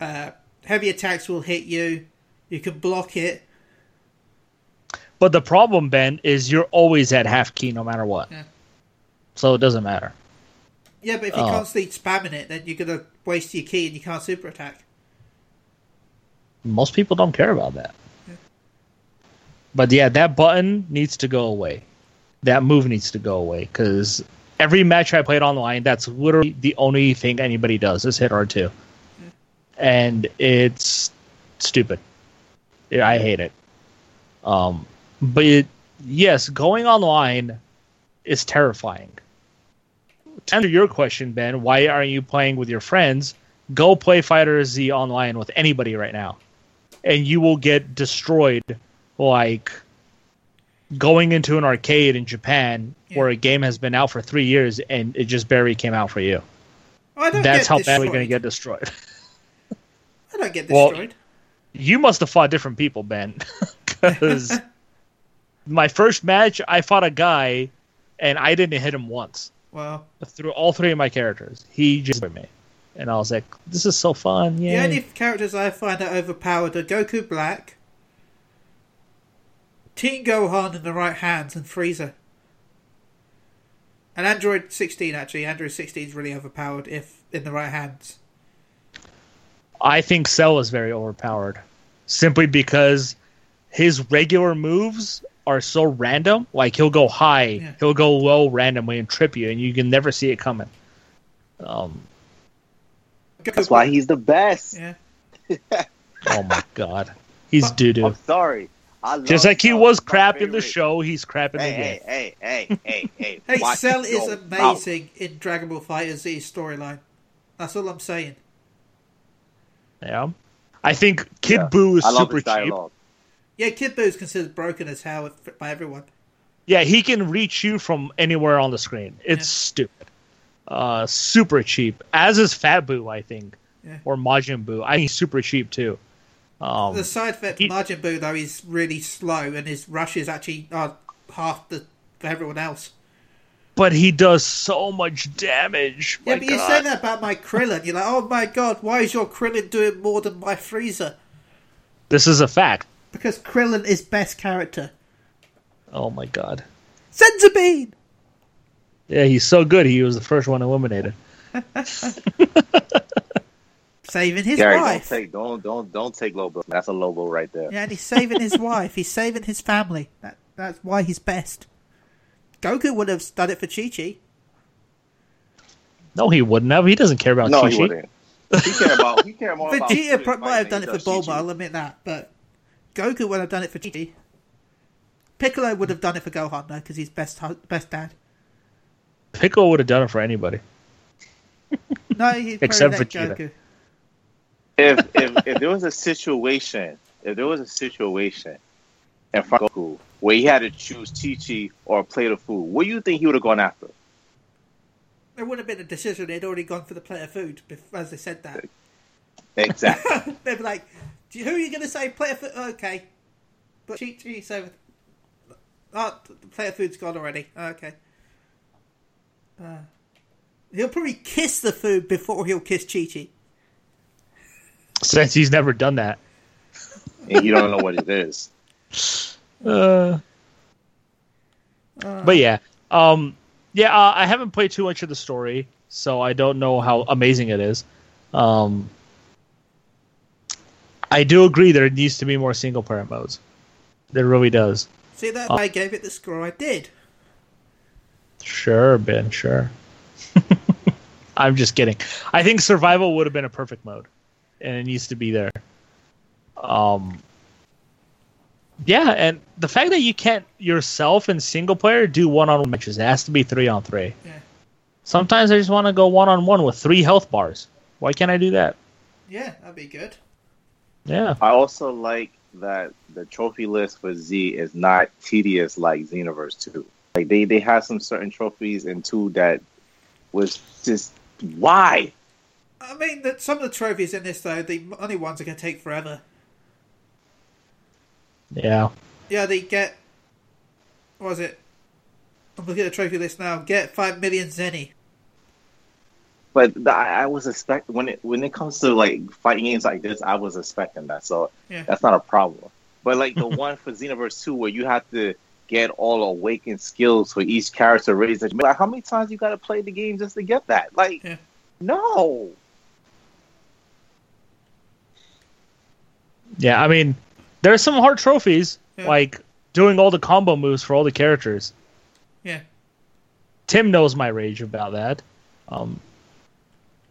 Uh, heavy attacks will hit you. You can block it. But the problem, Ben, is you're always at half ki no matter what. Yeah. So it doesn't matter. Yeah, but if you're Oh. constantly spamming it, then you're gonna waste your ki and you can't super attack. Most people don't care about that. But yeah, that button needs to go away. That move needs to go away because every match I played online, that's literally the only thing anybody does is hit R2. And it's stupid. Yeah, I hate it. Um, but it, yes, going online is terrifying. To answer your question, Ben, why aren't you playing with your friends? Go play Fighter Z online with anybody right now and you will get destroyed like going into an arcade in Japan where a game has been out for three years and it just barely came out for you. Oh, I don't That's how destroyed. bad we're going to get destroyed. I don't get destroyed. Well- destroyed. you must have fought different people, Ben. Because my first match, I fought a guy and I didn't hit him once well, through all three of my characters. He just hit me. And I was like, this is so fun. the only characters I find are overpowered are Goku Black, Teen Gohan in the right hands, and Frieza. And Android 16 actually. Android 16 is really overpowered if in the right hands. I think Cell is very overpowered simply because his regular moves are so random. Like he'll go high, Yeah. he'll go low randomly and trip you, and you can never see it coming. Um, That's why he's the best. Yeah. oh my god, he's doo doo. I'm sorry. I love Just like he Cell. was He's crap in the show, he's crap in the Hey, game. hey, hey, hey, hey, hey. Hey, Cell is your mouth. amazing in Dragon Ball Fighter Z storyline. That's all I'm saying. Yeah, I think Kid Yeah. Buu is I love super his cheap. Yeah, Kid Buu is considered broken as hell by everyone. Yeah, he can reach you from anywhere on the screen. It's Yeah. stupid. Uh, super cheap. As is Fat Buu, I think. Yeah. or Majin Buu. I think he's super cheap too. Um, The side effect he- of Majin Buu though is really slow, and his rushes actually are half the for everyone else. but he does so much damage. Yeah, My but you God. say that about my Krillin. You're like, oh my god, why is your Krillin doing more than my Freezer? This is a fact. Because Krillin is best character. Oh my god. Senzu bean! Yeah, he's so good. He was the first one eliminated. Saving his Gary, don't wife. take don't don't don't take Lobo. That's a Lobo right there. Yeah, and he's saving his wife. He's saving his family. That, that's why he's best. Goku would have done it for Chi Chi. No, he wouldn't have. He doesn't care about No, Chi Chi. wouldn't. He care about he care more about Vegeta Chi might have done it for he Bulma, I'll admit that. But Goku would have done it for Chi Chi. Piccolo would have done it for Gohan, though, because he's best best dad. Piccolo would have done it for anybody. No, he'd Except probably Vegeta. let Goku. if if if there was a situation, if there was a situation in front of Goku where he had to choose Chi Chi or a plate of food, what do you think he would have gone after? It would have been a decision. They'd already gone for the plate of food as they said that. Exactly. They'd be like, "Do you- "Who are you going to say plate of food?" Okay, but Chi Chi so. Oh, the plate of food's gone already. Okay. Uh, he'll probably kiss the food before he'll kiss Chi Chi. Since he's never done that. you don't know what it is. Uh, but yeah, um, yeah, uh, I haven't played too much of the story, so I don't know how amazing it is. Um, I do agree there needs to be more single player modes. There really does. See that? Uh, I gave it the score I did. Sure, Ben, sure. I'm just kidding. I think survival would have been a perfect mode, and it needs to be there. Um, yeah, and the fact that you can't yourself in single player do one on one matches, it has to be three on three. Yeah. Sometimes I just want to go one on one with three health bars. Why can't I do that? Yeah, that'd be good. Yeah, I also like that the trophy list for Z is not tedious like Xenoverse 2. Like they, they have some certain trophies in 2 that was just why? I mean, that some of the trophies in this though, the only ones are going to take forever. yeah. Yeah, they get. What was it? I'm looking at the trophy list now. Get five million zeni. But the, I, I was expect when it when it comes to like fighting games like this, I was expecting that, so Yeah. that's not a problem. But like the one for Xenoverse Two, where you have to get all awakened skills for each character raised, like how many times you got to play the game just to get that? Like, Yeah. no, Yeah, I mean, there's some hard trophies, Yeah. like doing all the combo moves for all the characters. Yeah. Tim knows my rage about that. Um,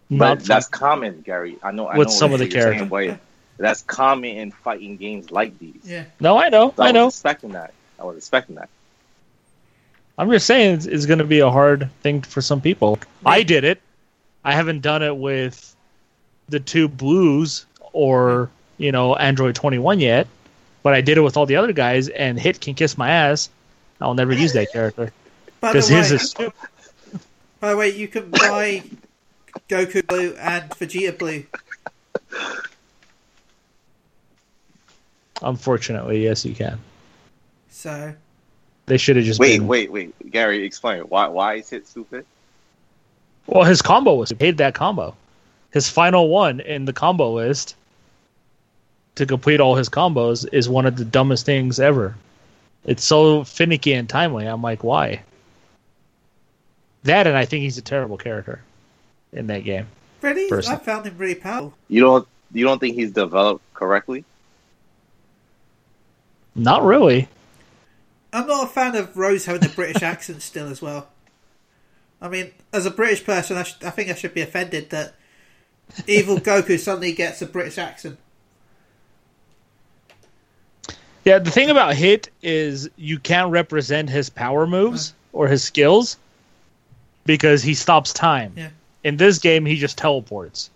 but not that's common, Gary. I know. I With know some of the you're saying, characters. that's common in fighting games like these. Yeah. no, I know, So I, I know. was expecting that. I was expecting that. I'm just saying it's, it's going to be a hard thing for some people. I did it. I haven't done it with the two blues or you know Android 21 yet, but I did it with all the other guys. And Hit can kiss my ass. I'll never use that character By because his is stupid. by the way, you can buy Goku Blue and Vegeta Blue. Unfortunately, yes, you can. So They should have just Wait, been- wait, wait, Gary, explain why why is it stupid? Well, his combo was he hated that combo. His final one in the combo list to complete all his combos is one of the dumbest things ever. It's so finicky and timely. I'm like, why? That and I think he's a terrible character in that game. really, Person. I found him really powerful. You don't you don't think he's developed correctly? Not really. I'm not a fan of Rose having a British accent still as well. I mean, as a British person, I, sh- I think I should be offended that evil Goku suddenly gets a British accent. Yeah, the thing about Hit is you can't represent his power moves or his skills because he stops time. Yeah. In this game, he just teleports,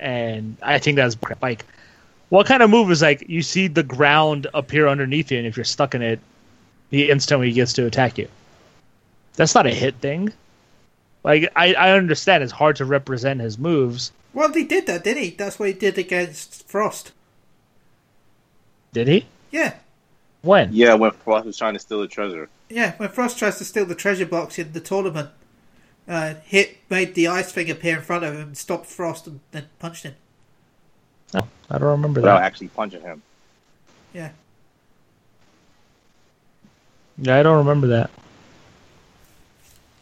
and I think that's like, what kind of move is like you see the ground appear underneath you, and if you're stuck in it, he instantly gets to attack you. That's not a hit thing. Like I, I understand it's hard to represent his moves. Well, he did that, didn't he? That's what he did against Frost. Did he? Yeah, When? Yeah, when Frost was trying to steal the treasure. yeah. When Frost tries to steal the treasure box in the tournament, uh, hit made the ice thing appear in front of him, stopped Frost, and then punched him. Oh, I don't remember Without that. actually punching him. Yeah. Yeah, I don't remember that.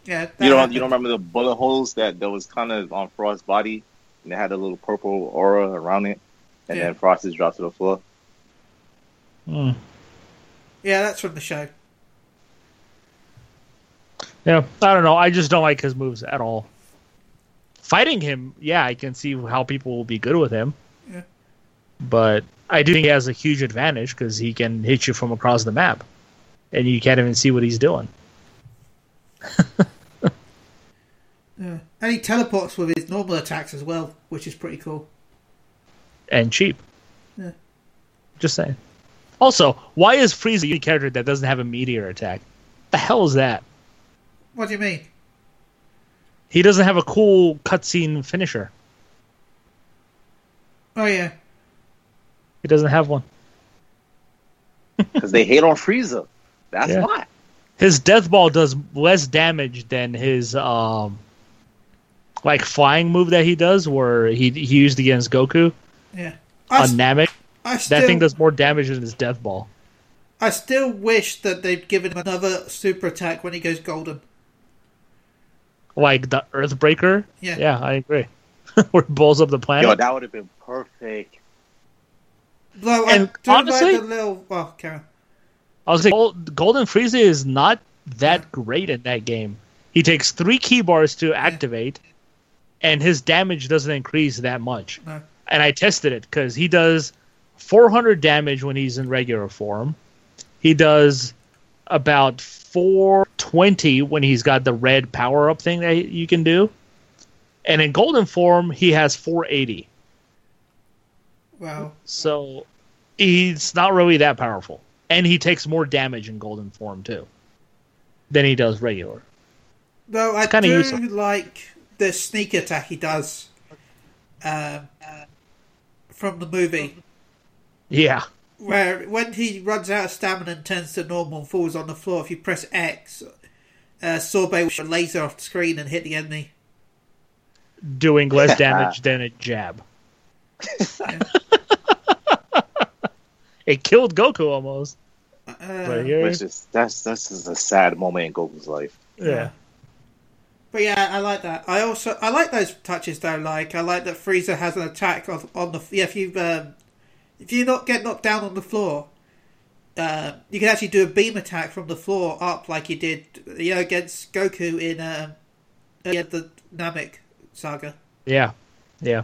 Yeah, that You don't happened. you don't remember the bullet holes that, that was kind of on Frost's body, and it had a little purple aura around it, and Yeah. then Frost just dropped to the floor. Hmm. Yeah, that's from the show. Yeah, I don't know. I just don't like his moves at all. Fighting him, yeah, I can see how people will be good with him. Yeah. But I do think he has a huge advantage because he can hit you from across the map, and you can't even see what he's doing. Yeah. And he teleports with his normal attacks as well, which is pretty cool. and cheap. Yeah. Just saying. Also, why is Frieza a character that doesn't have a meteor attack? The hell is that? What do you mean? He doesn't have a cool cutscene finisher. Oh yeah, He doesn't have one. Because they hate on Frieza. That's Yeah. why. His death ball does less damage than his um like flying move that he does where he he used against Goku yeah. I, on s- Namek. I still, That thing does more damage than his death ball. I still wish that they'd given him another super attack when he goes golden. Like the Earthbreaker. Yeah. Yeah, I agree. where it blows up the planet. Yo, that would have been perfect. Though And I do honestly- the little. Well, Karen. I was like, Golden Frieza is not that great in that game. He takes three ki bars to activate, and his damage doesn't increase that much. No. And I tested it because he does 400 damage when he's in regular form. He does about 420 when he's got the red power up thing that you can do. And in golden form, he has 480. Wow. So he's not really that powerful. And he takes more damage in golden form too than he does regular. Though I do useful. like the sneak attack he does um, uh, from the movie, Yeah. Where when he runs out of stamina and turns to normal and falls on the floor, if you press X, uh, Sorbet will shoot a laser off the screen and hit the enemy. Doing less damage than a jab. it killed Goku almost. Uh, But Which is that's that's just a sad moment in Goku's life. yeah. But yeah, I like that. I also I like those touches though. Like I like that Frieza has an attack on, on the yeah. If you um, if you not get knocked down on the floor, uh, you can actually do a beam attack from the floor up, like you did you know against Goku in um, the Namek saga. Yeah. Yeah.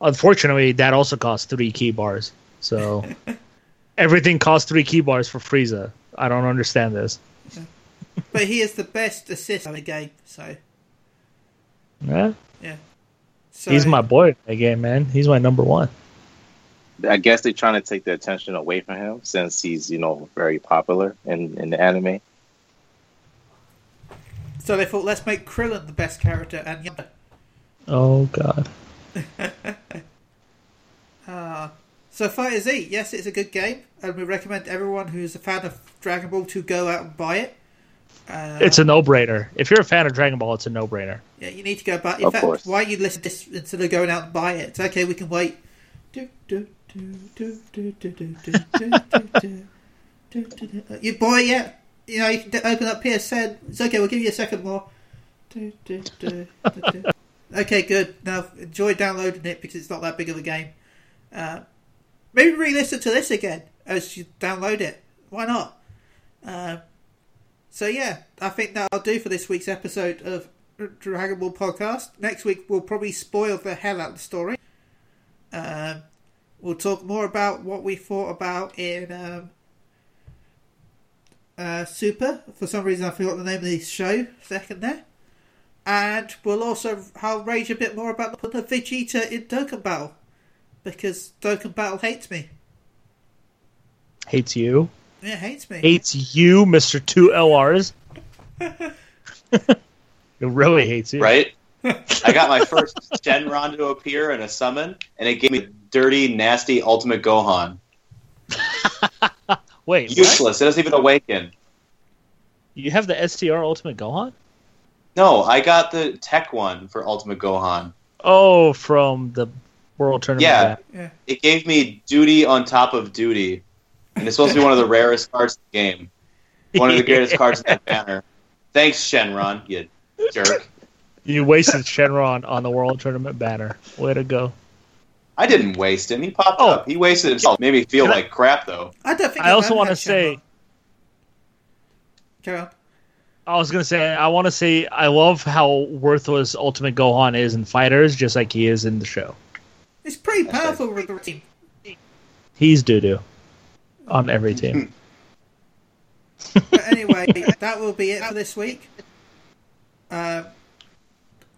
Unfortunately, that also costs three ki bars. So everything costs three ki bars for Frieza. I don't understand this. But he is the best assist in the game. So Yeah. so He's my boy in that game, man. He's my number one. I guess they're trying to take the attention away from him since he's you know very popular in in the anime. so they thought let's make Krillin the best character and younger. Oh god. Uh, so FighterZ, yes, it's a good game, and we recommend everyone who's a fan of Dragon Ball to go out and buy it. Uh, It's a no-brainer. If you're a fan of Dragon Ball, it's a no-brainer. yeah, you need to go buy. In Of fact, course. why you listen to this instead of going out and buy it? It's okay. We can wait. Do, do, you boy, yeah. You know, you can open up PSN. It's okay. We'll give you a second more. okay, good. Now enjoy downloading it because it's not that big of a game. Uh, maybe re-listen to this again as you download it. Why not? Uh, so yeah, I think that'll do for this week's episode of Dragon Ball podcast. Next week we'll probably spoil the hell out of the story. Um, we'll talk more about what we thought about in um, uh, Super. For some reason, I forgot the name of the show. Second there. And we'll also I'll rage a bit more about the Vegeta in Dokkan Battle because Dokkan Battle hates me. Hates you. Yeah, hates me. Hates you, Mister Two LRs. It really hates you. right? I got my first Shenron to appear in a summon, and it gave me dirty, nasty Ultimate Gohan. Wait, what? Useless. It doesn't even awaken. you have the STR Ultimate Gohan? No, I got the tech one for Ultimate Gohan. Oh, from the World Tournament. Yeah. Yeah. It gave me duty on top of duty, and it's supposed to be one of the rarest cards in the game. One of the greatest cards in that banner. Thanks, Shenron, you jerk. You wasted Shenron on the World Tournament banner. Way to go. I didn't waste him. He popped Oh. up. He wasted himself. Made me feel Can I- like crap, though. I don't I also wanna say- Shenron. Carry. I was gonna say I want to say I love how worthless Ultimate Gohan is in FighterZ, just like he is in the show. It's pretty powerful with the team. He's doo doo on every team. But anyway, that will be it for this week. Uh,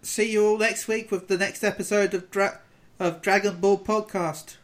see you all next week with the next episode of Dra- of Dragon Ball Podcast.